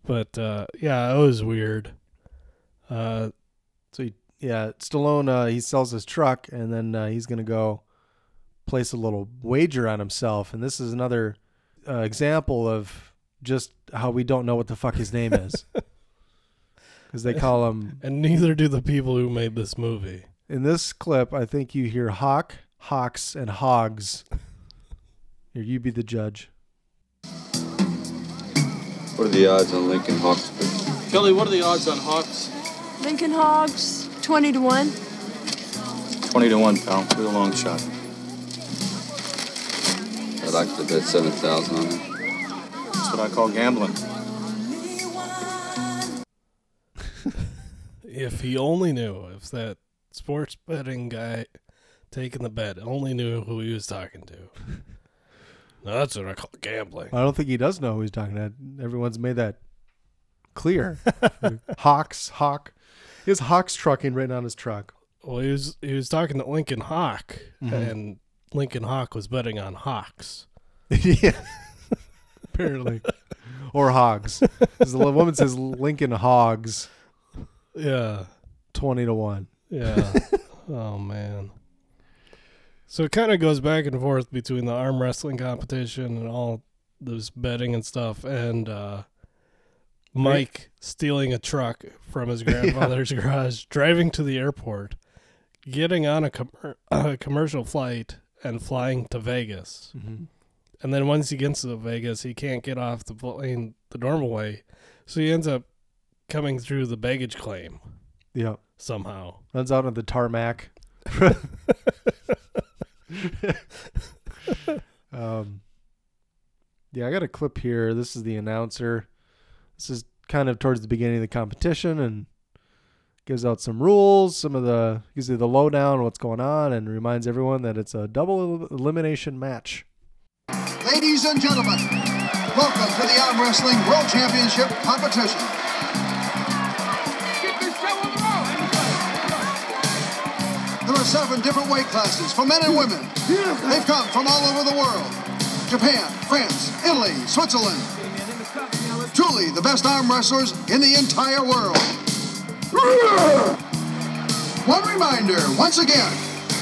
but uh, yeah, it was weird. Uh, so he, yeah, Stallone uh, he sells his truck and then uh, he's gonna go place a little wager on himself. And this is another uh, example of just how we don't know what the fuck his name is. Because they call him and neither do the people who made this movie. in this clip. I think you hear Hawk, Hawks, and Hogs. Here, you be the judge. What are the odds on Lincoln Hawks? Kelly, what are the odds on Hawks? Lincoln Hogs, 20 to 1. 20 to 1, pal. Do the long shot. I'd like to bet 7,000 on it. That's what I call gambling. If he only knew, if that sports betting guy taking the bet only knew who he was talking to. Now, that's what I call gambling. I don't think he does know who he's talking to. Everyone's made that clear. Hawks, Hawk. He has Hawks trucking written on his truck. Well, he was he was talking to Lincoln Hawk, Mhm. and Lincoln Hawk was betting on Hawks. yeah. Apparently. or hogs. the woman says Lincoln Hogs. Yeah. 20 to 1. Yeah. oh man. So it kind of goes back and forth between the arm wrestling competition and all this betting and stuff, and uh, Mike stealing a truck from his grandfather's garage, driving to the airport, getting on a, com- a commercial flight, and flying to Vegas. Mhm. And then once he gets to Vegas, he can't get off the plane the normal way, so he ends up coming through the baggage claim Yeah. somehow. Runs out on the tarmac. um, yeah, I got a clip here. This is the announcer. This is kind of towards the beginning of the competition and gives out some rules, some of the gives you the lowdown on what's going on, and reminds everyone that it's a double elimination match. Ladies and gentlemen, welcome to the Arm Wrestling World Championship competition. There are seven different weight classes for men and women. They've come from all over the world Japan, France, Italy, Switzerland. Truly the best arm wrestlers in the entire world. One reminder, once again,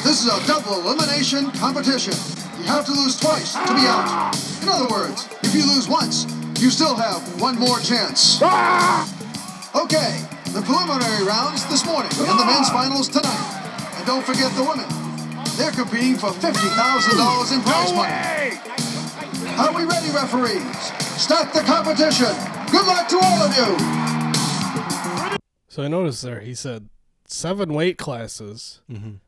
this is a double elimination competition. You have to lose twice to be out. In other words, if you lose once, you still have one more chance. Okay, the preliminary rounds this morning and the men's finals tonight. And don't forget the women. They're competing for $50,000 in prize money. Are we ready, referees? Start the competition. Good luck to all of you. So I noticed there he said seven weight classes, Mhm.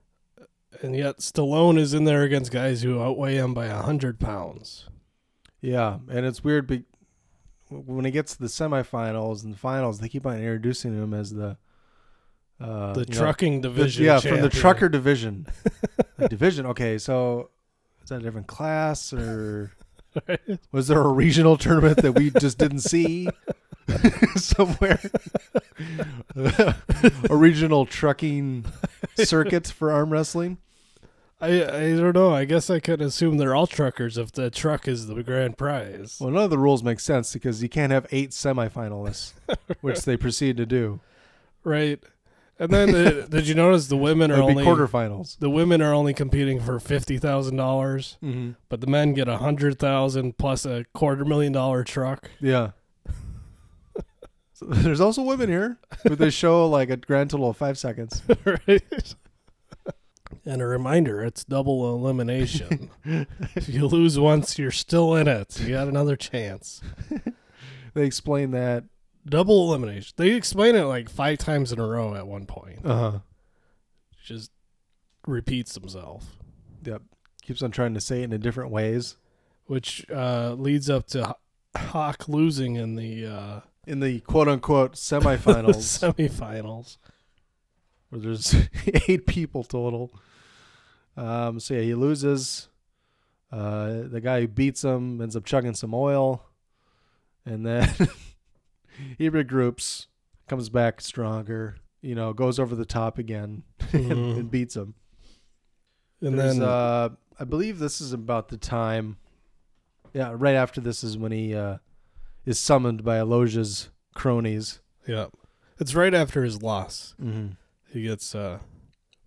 and yet Stallone is in there against guys who outweigh him by a hundred pounds. Yeah, and it's weird be- when he gets to the semifinals and the finals, they keep on introducing him as the uh, The you know, trucking the- division yeah, from the trucker division. Division. Okay, so is that a different class or was there a regional tournament that we just didn't see somewhere? a regional trucking circuit for arm wrestling. I I don't know. I guess I could assume they're all truckers if the truck is the grand prize. Well, none of the rules make sense because you can't have eight semifinalists, which they proceed to do. Right. And then uh, did you notice the women are That'd only quarterfinals. The women are only competing for fifty thousand dollars, Mhm. but the men get a hundred thousand plus a quarter million dollar truck. Yeah. So there's also women here, but they show like a grand total of five seconds. right. And a reminder, it's double elimination. if you lose once, you're still in it. You got another chance. They explain that. Double elimination. They explain it like five times in a row at one point. Uh huh. Just repeats himself. Yep. Keeps on trying to say it in different ways. Which uh, leads up to Hawk losing in the uh, In the quote unquote semifinals, semifinals. where there's eight people total. Um, so yeah, he loses. Uh, the guy who beats him ends up chugging some oil, and then he regroups, comes back stronger. You know, goes over the top again and, Mhm. and beats him. And There's, then- uh, I believe this is about the time. Yeah, right after this is when he uh, is summoned by Loggia's cronies. Yeah. It's right after his loss. Mhm. He gets uh,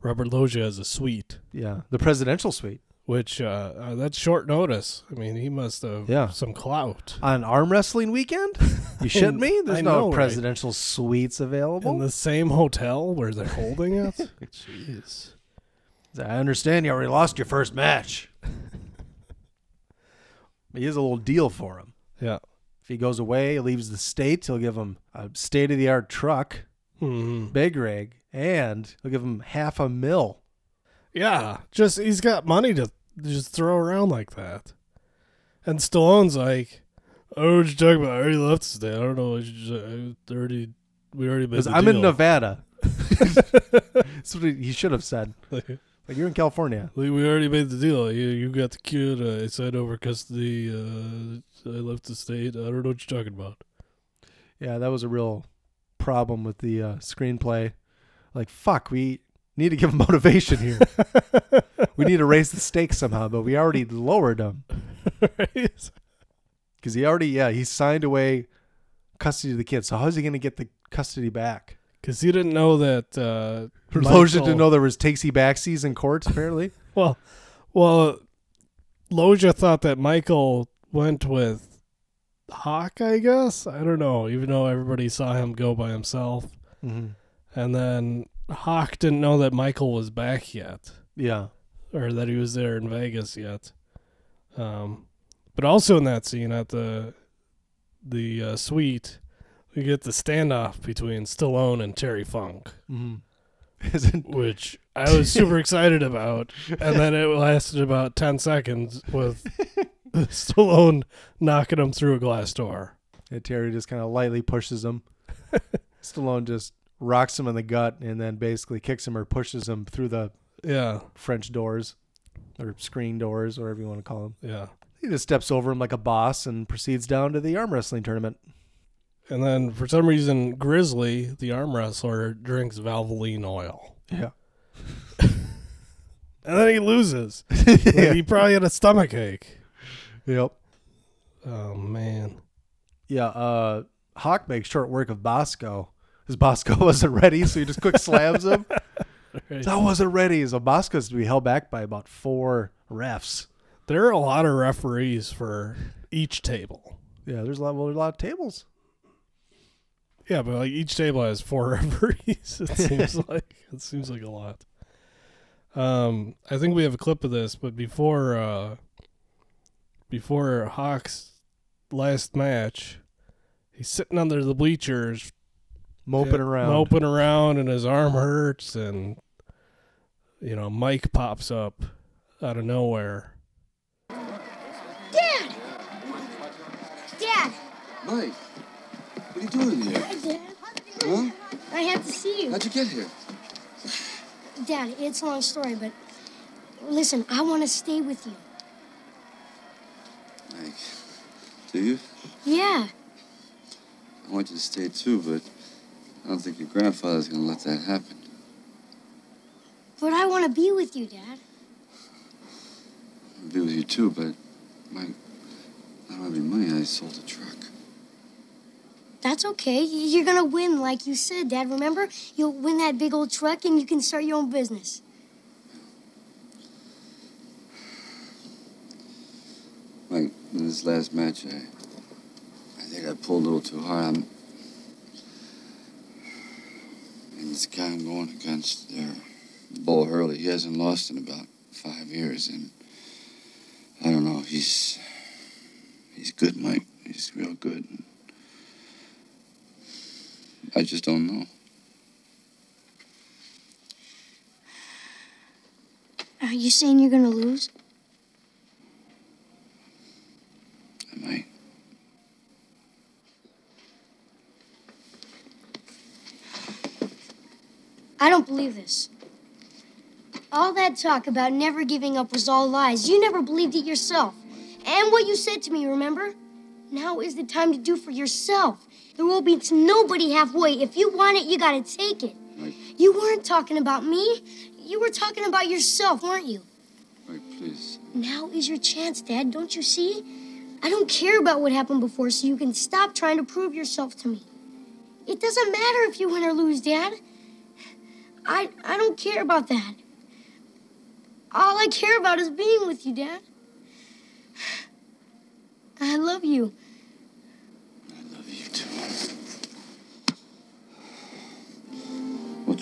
Robert Loggia as a suite. Yeah, the presidential suite. Which uh, uh, that's short notice. I mean, he must have Yeah. some clout. On arm wrestling weekend? You shitting me? There's I no know, right? presidential suites available. In the same hotel where they're holding it? Jeez. I understand you already lost your first match. he has a little deal for him. Yeah. If he goes away, leaves the state, he'll give him a state of the art truck, Mhm. big rig, and he'll give him half a mil. Yeah, just he's got money to just throw around like that. And Stallone's like, "Oh, what you talking about? I already left the state. I don't know. What you just, I already, we already made. I'm deal. in Nevada. That's what he should have said. You're in California. We we already made the deal. You you got the kid. Uh, I signed over custody. Uh, I left the state. I don't know what you're talking about. Yeah, that was a real problem with the uh, screenplay. Like, fuck, we need to give him motivation here. we need to raise the stakes somehow, but we already lowered them. Because he already, yeah, he signed away custody of the kid. So how's he going to get the custody back? Because he didn't know that. Uh, Loggia didn't know there was takesy backsies in courts. apparently. Well, well, Loggia thought that Michael went with Hawk. I guess I don't know. Even though everybody saw him go by himself, Mhm. and then Hawk didn't know that Michael was back yet. Yeah. or that he was there in Vegas yet. Um, but also in that scene at the the uh, suite, we get the standoff between Stallone and Terry Funk, Mhm. which I was super excited about, and then it lasted about ten seconds with Stallone knocking him through a glass door. And Terry just kind of lightly pushes him. Stallone just rocks him in the gut and then basically kicks him or pushes him through the Yeah. French doors or screen doors, whatever you want to call them. Yeah. He just steps over him like a boss and proceeds down to the arm wrestling tournament. And then for some reason, Grizzly, the arm wrestler, drinks Valvoline oil. Yeah. And then he loses. Like, he probably had a stomach ache. Yep. Oh man. Yeah, uh Hawk makes short work of Bosco. Because Bosco wasn't ready, so he just quick slams him. Right. That wasn't ready. So Bosco's to be held back by about four refs. There are a lot of referees for each table. Yeah, there's a lot well, there's a lot of tables. Yeah, but like each table has four referees. It seems like it seems like a lot. Um, I think we have a clip of this, but before uh, before Hawks' last match, he's sitting under the bleachers, Moping around. moping around, and his arm hurts, and you know Mike pops up out of nowhere. Dad! Dad! Mike, what are you doing here? Huh? I have to see you. How'd you get here? Dad, it's a long story, but listen, I want to stay with you. Mike, do you? Yeah. I want you to stay too, but I don't think your grandfather's gonna let that happen. But I want to be with you, Dad. I'll be with you too, but Mike, I don't have any money. I sold the truck. That's okay. You're gonna win, like you said, Dad. Remember? You'll win that big old truck and you can start your own business. Like in this last match, I, I think I pulled a little too hard. I'm, and guy I'm going against uh, there, Bull Hurley, he hasn't lost in about five years, and I don't know. He's he's good, Mike. He's real good. I just don't know. Are you saying you're gonna lose? I might. I don't believe this. All that talk about never giving up was all lies. You never believed it yourself. And what you said to me, remember? Now is the time to do for yourself. There will be nobody halfway. If you want it, you gotta take it. You weren't talking about me. You were talking about yourself, weren't you? Mike, please. Now is your chance, Dad. Don't you see? I don't care about what happened before, so you can stop trying to prove yourself to me. It doesn't matter if you win or lose, Dad. I I don't care about that. All I care about is being with you, Dad. I love you.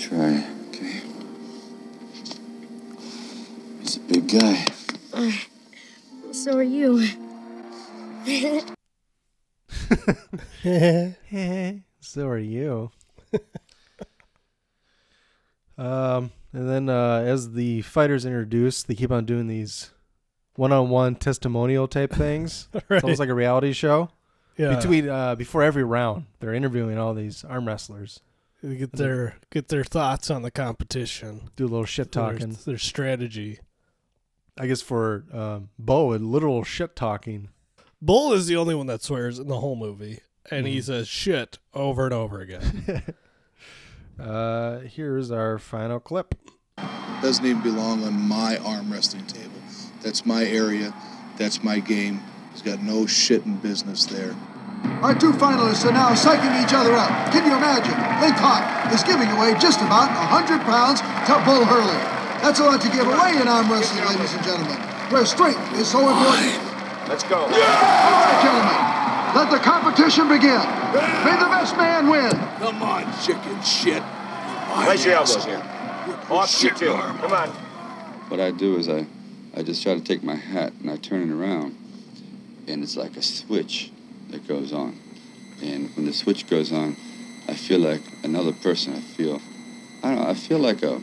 Try, okay? He's a big guy. Uh, so are you. so are you. um, and then uh, as the fighters introduce, they keep on doing these one-on-one testimonial type things. It's almost like a reality show. Yeah. Between uh, before every round, they're interviewing all these arm wrestlers. They get their get their thoughts on the competition. Do a little shit Their- talking. Their, strategy. I guess for um, Bo, a literal shit talking. Bull is the only one that swears in the whole movie, and he Mhm. says shit over and over again. Uh, here's our final clip. doesn't even belong on my arm wrestling table. That's my area. That's my game. He's got no shit in business there. Our two finalists are now psyching each other up. Can you imagine? Link Hawk is giving away just about 100 pounds to Bull Hurley. That's a lot to give away in arm wrestling, ladies and gentlemen, where strength is so important. Let's go. All right, gentlemen, let the competition begin. May the best man win. Come on, chicken shit. Place your elbows here. Off you two. Come on. What I do is I, I just try to take my hat and I turn it around, and it's like a switch that goes on. And when the switch goes on, I feel like another person. I feel, I don't know. I feel like a,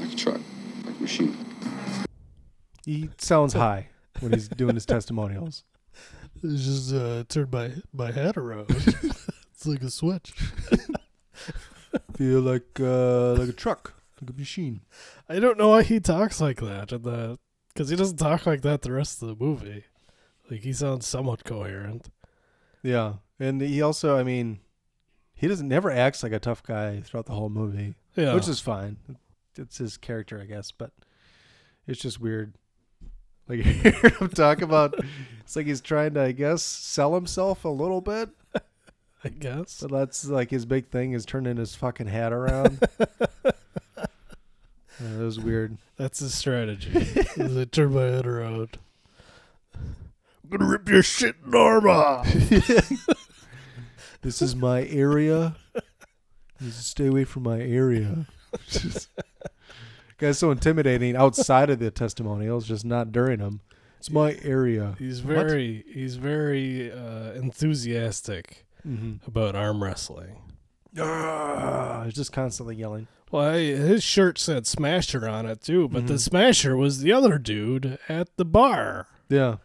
like a truck, like a machine. He sounds high when he's doing his testimonials. It's just uh, turn my my head around. it's like a switch. Feel like uh, like a truck, like a machine. I don't know why he talks like that in the because he doesn't talk like that the rest of the movie. Like he sounds somewhat coherent. Yeah, and he also, I mean, he doesn't never acts like a tough guy throughout the whole movie. Yeah. which is fine. It's his character, I guess, but it's just weird. Like hearing him talk about, it's like he's trying to, I guess, sell himself a little bit. I guess. But that's like his big thing is turning his fucking hat around. Yeah, that was weird. That's his strategy. is I turn my head around. Gonna rip your shit arm off. this is my area. Just stay away from my area. Guy's so intimidating outside of the testimonials, just not during them. It's my area. He's What? very he's very uh, enthusiastic Mhm. about arm wrestling. Ah, he's just constantly yelling. Well, I, his shirt said Smasher on it too, but the Mhm. Smasher was the other dude at the bar. Yeah.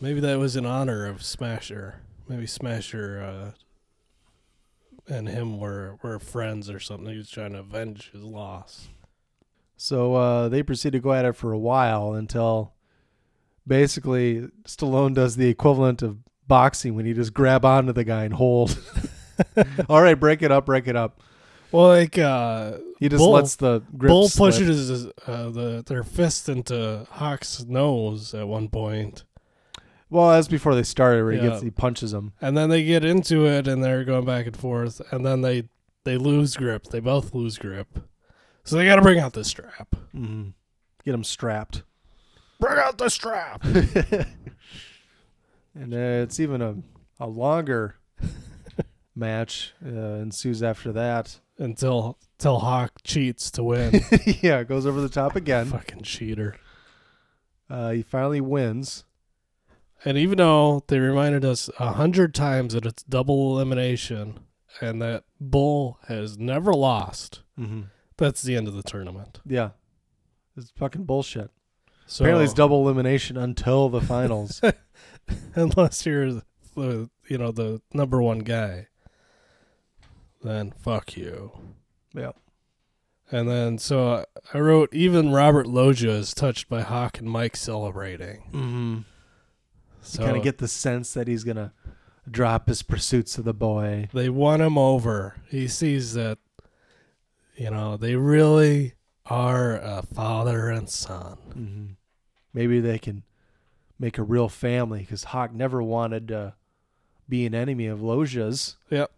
Maybe that was in honor of Smasher. Maybe Smasher uh, and him were, were friends or something. He was trying to avenge his loss. So uh, they proceed to go at it for a while until basically Stallone does the equivalent of boxing when you just grab onto the guy and hold. All right, break it up, break it up. Well, like uh, He just Bull- lets the grip Bull slip. pushes his, uh, the their fist into Hawk's nose at one point. Well, that's before they started. Where he Yeah. gets he punches him. And then they get into it and they're going back and forth and then they they lose grip. They both lose grip. So they got to bring out the strap. Mm-hmm. Get him strapped. Bring out the strap. And uh, it's even a a longer match uh, ensues after that. until until Hawk cheats to win. yeah, goes over the top again. Fucking cheater. Uh, he finally wins. And even though they reminded us a hundred times that it's double elimination and that Bull has never lost, Mhm. that's the end of the tournament. Yeah, it's fucking bullshit. So, Apparently, it's double elimination until the finals. unless you're the you know the number one guy, then fuck you. yeah. And then so I- I wrote even Robert Loggia is touched by Hawk and Mike celebrating. Mm-hmm. So kind of get the sense that he's gonna drop his pursuits of the boy. they won him over. He sees that you know they really are a father and son. Mm-hmm. Maybe they can make a real family because Hawk never wanted to be an enemy of Loggia's, Yep.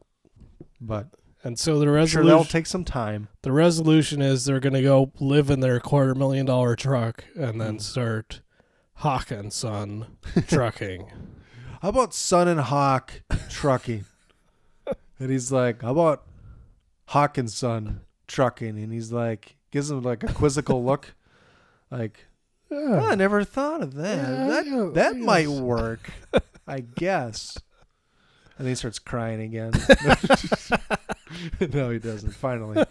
but And so the resolution sure that'll take some time. the resolution is they're going to go live in their quarter million dollar truck and then start Hawk and Son trucking. How about Son and Hawk trucking? and he's like, How about Hawk and Son trucking? And he's like, gives him like a quizzical look, like, "Oh, I never thought of that. Yeah, that yeah, that might work, I guess. And then he starts crying again. no, he doesn't. Finally,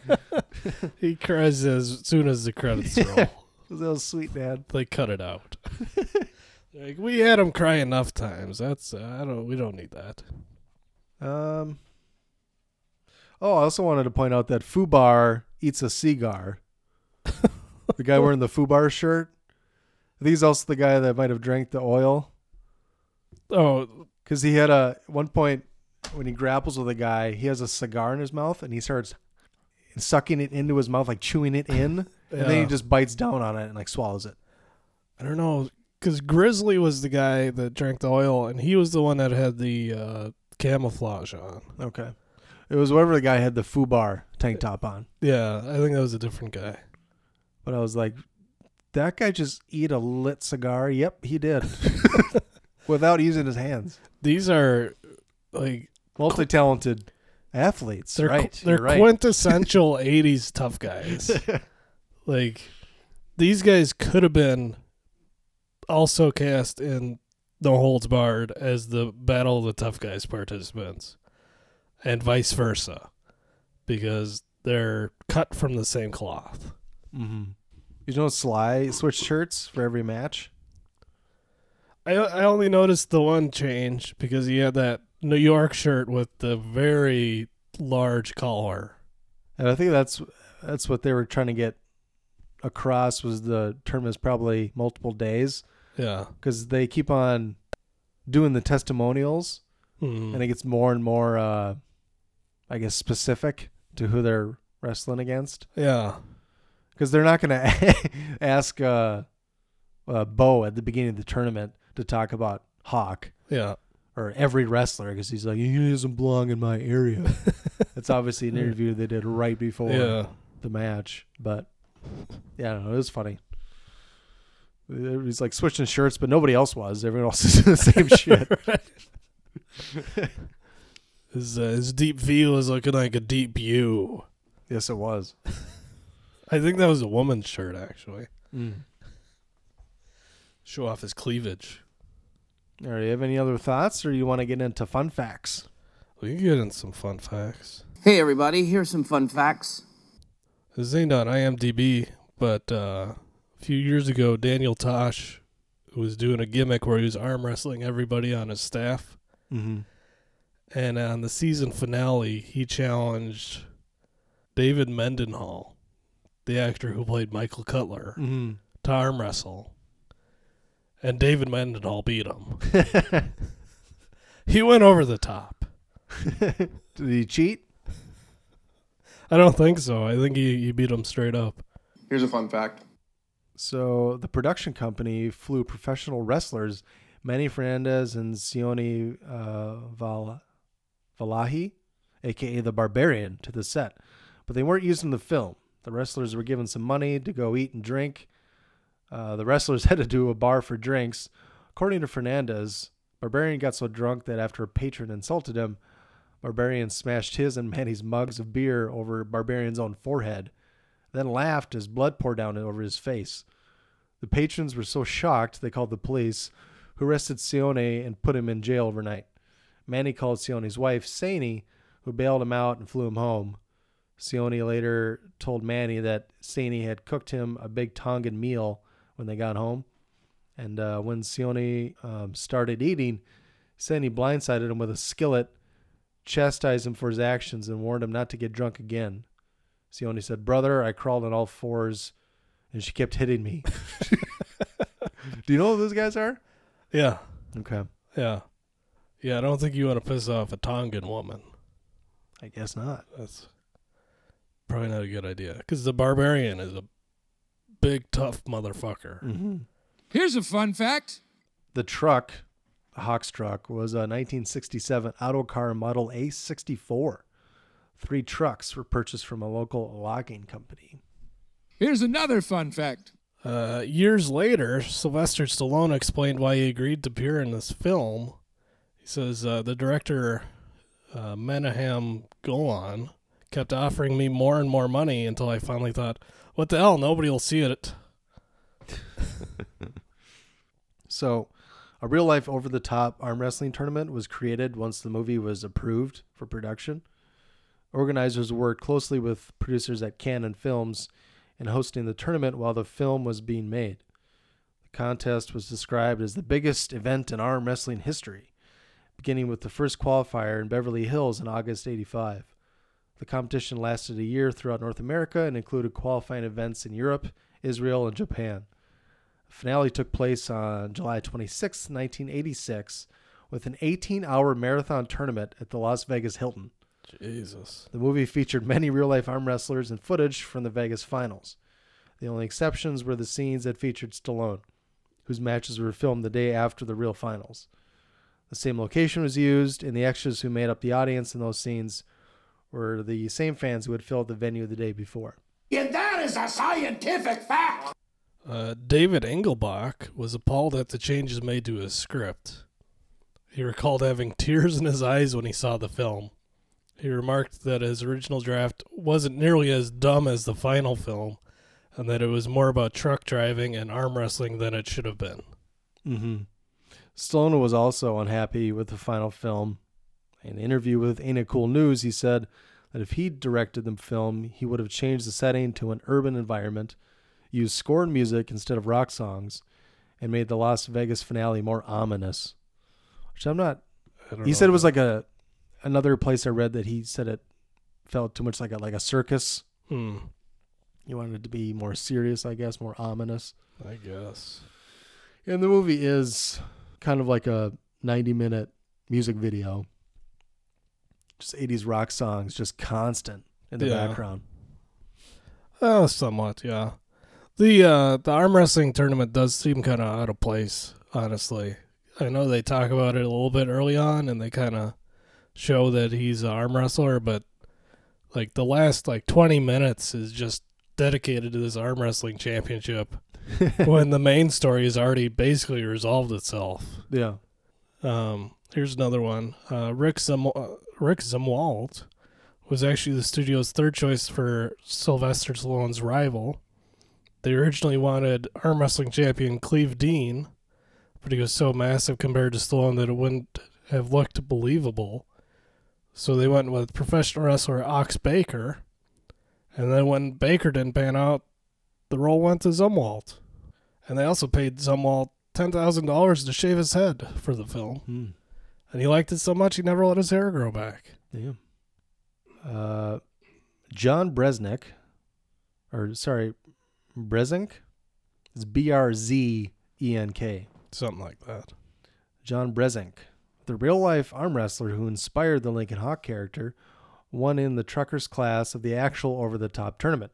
he cries as soon as the credits roll. That was sweet, man. They cut it out. like we had him cry enough times. That's uh, I don't. We don't need that. Um. Oh, I also wanted to point out that Fubar eats a cigar. the guy wearing the Fubar shirt. I think he's also the guy that might have drank the oil. Oh, Because he had a one point when he grapples with a guy, he has a cigar in his mouth and he starts sucking it into his mouth, like chewing it in, and then he just bites down on it and like swallows it. I don't know. Because Grizzly was the guy that drank the oil, and he was the one that had the uh, camouflage on. Okay. It was whatever the guy had the Fubar tank top on. Yeah, I think that was a different guy. But I was like, that guy just eat a lit cigar? Yep, he did. Without using his hands. These are like Multi talented athletes. they're right. they're you're right. quintessential '80s tough guys. like these guys could have been also cast in No Holds Barred as the Battle of the Tough Guys participants, and vice versa, because they're cut from the same cloth. Mm-hmm. You know Sly switched shirts for every match? I I only noticed the one change because he had that New York shirt with the very large collar. And I think that's that's what they were trying to get across was the term is probably multiple days Yeah. because they keep on doing the testimonials Mhm. and it gets more and more uh I guess specific to who they're wrestling against Yeah. because they're not going to ask uh, uh Bo at the beginning of the tournament to talk about Hawk Yeah. or every wrestler because he's like he doesn't belong in my area. That's obviously an interview they did right before Yeah. the match, but yeah, I don't know, it was funny. He's like switching shirts, but nobody else was. Everyone else is doing the same shit. His uh, his deep V was looking like a deep U. yes, it was. I think that was a woman's shirt actually. Mm. Show off his cleavage. All right, you have any other thoughts, or you want to get into fun facts? We can get in some fun facts. Hey, everybody, here's some fun facts. This ain't on IMDb, but uh, a few years ago, Daniel Tosh was doing a gimmick where he was arm wrestling everybody on his staff. Mm-hmm. And on the season finale, he challenged David Mendenhall, the actor who played Michael Cutler, Mhm. to arm wrestle. And David Mendenhall beat him. he went over the top. Did he cheat? I don't think so. I think he, he beat him straight up. Here's a fun fact. So the production company flew professional wrestlers Manny Fernandez and Sione uh, Val- Vailahi, aka the Barbarian, to the set, but they weren't used in the film. The wrestlers were given some money to go eat and drink. Uh, the wrestlers headed to do a bar for drinks. According to Fernandez, Barbarian got so drunk that after a patron insulted him, Barbarian smashed his and Manny's mugs of beer over Barbarian's own forehead, then laughed as blood poured down over his face. The patrons were so shocked they called the police, who arrested Sione and put him in jail overnight. Manny called Sione's wife, Sani, who bailed him out and flew him home. Sione later told Manny that Sani had cooked him a big Tongan meal when they got home. And uh, when Sione um, started eating, Sani blindsided him with a skillet, chastised him for his actions, and warned him not to get drunk again. Sione said, Brother, I crawled on all fours, and she kept hitting me. Do you know who those guys are? Yeah. Okay. Yeah. Yeah, I don't think you want to piss off a Tongan woman. I guess not. That's probably not a good idea. Because the barbarian is a big, tough motherfucker. Mm-hmm. Here's a fun fact. The truck, the Hawks truck, was a 1967 Autocar Model A64. Three trucks were purchased from a local logging company. Here's another fun fact. Uh, years later, Sylvester Stallone explained why he agreed to appear in this film. He says uh, the director, uh, Menahem Golan, kept offering me more and more money until I finally thought, "What the hell? Nobody will see it." So, a real life over the top arm wrestling tournament was created once the movie was approved for production. Organizers worked closely with producers at Cannon Films in hosting the tournament while the film was being made. The contest was described as the biggest event in arm wrestling history, beginning with the first qualifier in Beverly Hills in August 85. The competition lasted a year throughout North America and included qualifying events in Europe, Israel, and Japan. The finale took place on July 26, 1986, with an 18 hour marathon tournament at the Las Vegas Hilton. Jesus. The movie featured many real life arm wrestlers and footage from the Vegas finals. The only exceptions were the scenes that featured Stallone, whose matches were filmed the day after the real finals. The same location was used, and the extras who made up the audience in those scenes were the same fans who had filled the venue the day before. And that is a scientific fact. Uh, David Engelbach was appalled at the changes made to his script. He recalled having tears in his eyes when he saw the film. He remarked that his original draft wasn't nearly as dumb as the final film, and that it was more about truck driving and arm wrestling than it should have been. Mm-hmm. Stallone was also unhappy with the final film. In an interview with Ain't It Cool News, he said that if he directed the film, he would have changed the setting to an urban environment, used scored music instead of rock songs, and made the Las Vegas finale more ominous. Which I'm not. He said it was like a another place I read that he said it felt too much like a like a circus. Hmm. He wanted it to be more serious, I guess, more ominous. I guess. And the movie is kind of like a 90 minute music video. Just 80s rock songs, just constant in the Yeah. background. Oh, somewhat, yeah. The uh, the arm wrestling tournament does seem kind of out of place, honestly. I know they talk about it a little bit early on, and they kind of show that he's an arm wrestler, but like the last like twenty minutes is just dedicated to this arm wrestling championship, when the main story has already basically resolved itself. Yeah. Um, here's another one. Uh, Rick Zim- uh, Rick Zumwalt was actually the studio's third choice for Sylvester Stallone's rival. They originally wanted arm wrestling champion Cleve Dean, but he was so massive compared to Stallone that it wouldn't have looked believable. So they went with professional wrestler Ox Baker. And then when Baker didn't pan out, the role went to Zumwalt. And they also paid Zumwalt $10,000 to shave his head for the film. Hmm. And he liked it so much he never let his hair grow back. Yeah. Uh, John Bresnick, or sorry, Brezink? It's B R Z E N K. Something like that. John Brezink, the real life arm wrestler who inspired the Lincoln Hawk character, won in the truckers class of the actual over the top tournament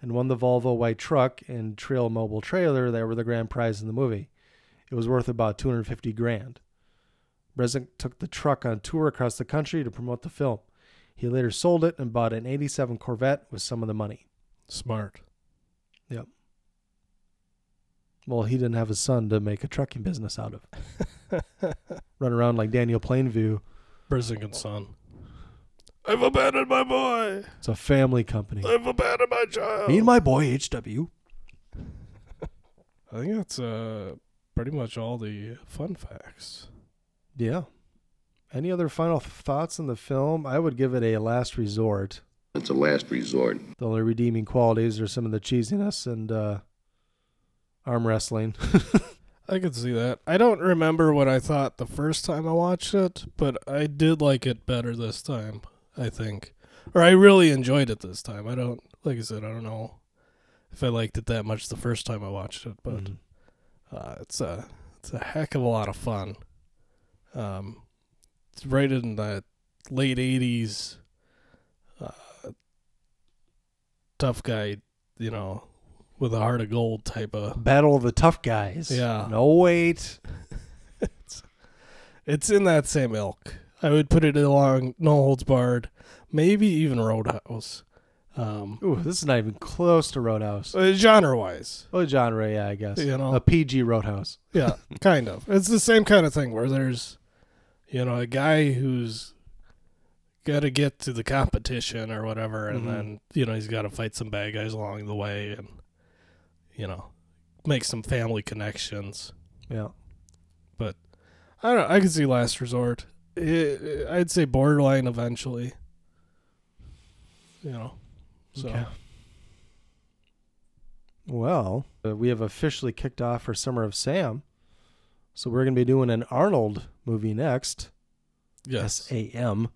and won the Volvo white truck and Trailmobile trailer that were the grand prize in the movie. It was worth about 250 grand. Resnick took the truck on tour across the country to promote the film. He later sold it and bought an 87 Corvette with some of the money. Smart. Yep. Well, he didn't have a son to make a trucking business out of. Run around like Daniel Plainview. Brissing and Son. I've abandoned my boy. It's a family company. I've abandoned my child. Me and my boy HW. I think that's uh, pretty much all the fun facts. Yeah. Any other final thoughts on the film? I would give it a last resort. It's a last resort. The only redeeming qualities are some of the cheesiness and uh, arm wrestling. I could see that. I don't remember what I thought the first time I watched it, but I did like it better this time, I think. Or I really enjoyed it this time. I don't, like I said, I don't know if I liked it that much the first time I watched it, but Mhm. uh, it's a it's a heck of a lot of fun. Um, it's right in the late '80s uh, tough guy, you know, with a heart of gold type of Battle of the Tough Guys. Yeah. No wait. it's, it's in that same ilk. I would put it along No Holds Barred, maybe even Roadhouse. Um, Ooh, this is not even close to Roadhouse. uh, genre wise, Oh, genre, yeah, I guess. You know. a PG Roadhouse. yeah, kind of. It's the same kind of thing where there's, you know, a guy who's got to get to the competition or whatever, and Mhm. then you know he's got to fight some bad guys along the way, and you know, make some family connections. Yeah. But I don't know. I could see Last Resort. I- I'd say borderline eventually. You know, so Okay. Well, uh, we have officially kicked off our Summer of Sam. So we're going to be doing an Arnold movie next. yes, S-A-M.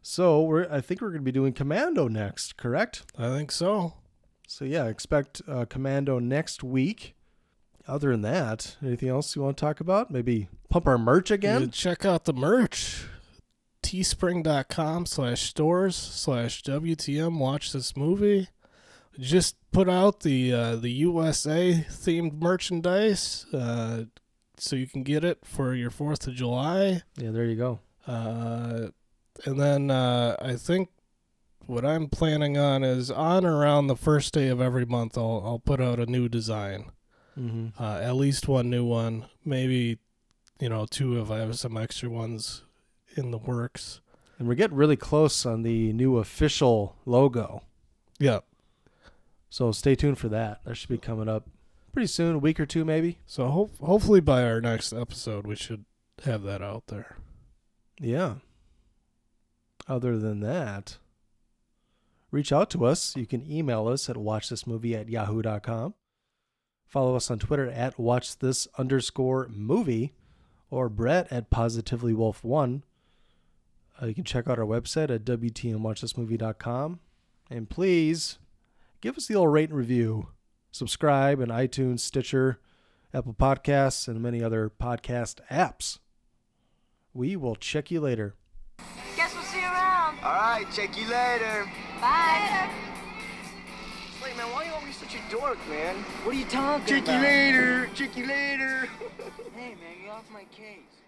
So we're I think we're going to be doing Commando next, correct? I think so. So yeah, expect uh, Commando next week. Other than that, anything else you want to talk about? Maybe pump our merch again? check out the merch. teespring.com slash stores slash WTM watch this movie. Just put out the uh, the USA themed merchandise uh, so you can get it for your 4th of July. Yeah, there you go. Uh, and then uh, I think what I'm planning on is on around the first day of every month, I'll I'll put out a new design. Mm-hmm. Uh, at least one new one, maybe you know two if I have some extra ones in the works. And we're getting really close on the new official logo. Yeah. So stay tuned for that. That should be coming up pretty soon, a week or two maybe. So ho- hopefully by our next episode, we should have that out there. Yeah. Other than that, reach out to us. You can email us at watchthismovie at yahoo.com. Follow us on Twitter at watchthis underscore movie or Brett at positivelywolf1. Uh, you can check out our website at wtmwatchthismovie.com. And please give us the old rate and review. Subscribe in iTunes, Stitcher, Apple Podcasts, and many other podcast apps. We will check you later. Guess we'll see you around. All right, check you later. Bye. Wait, man, why are you always such a dork, man? What are you talking about? Check you later. Check you later. Hey, man, get off my case.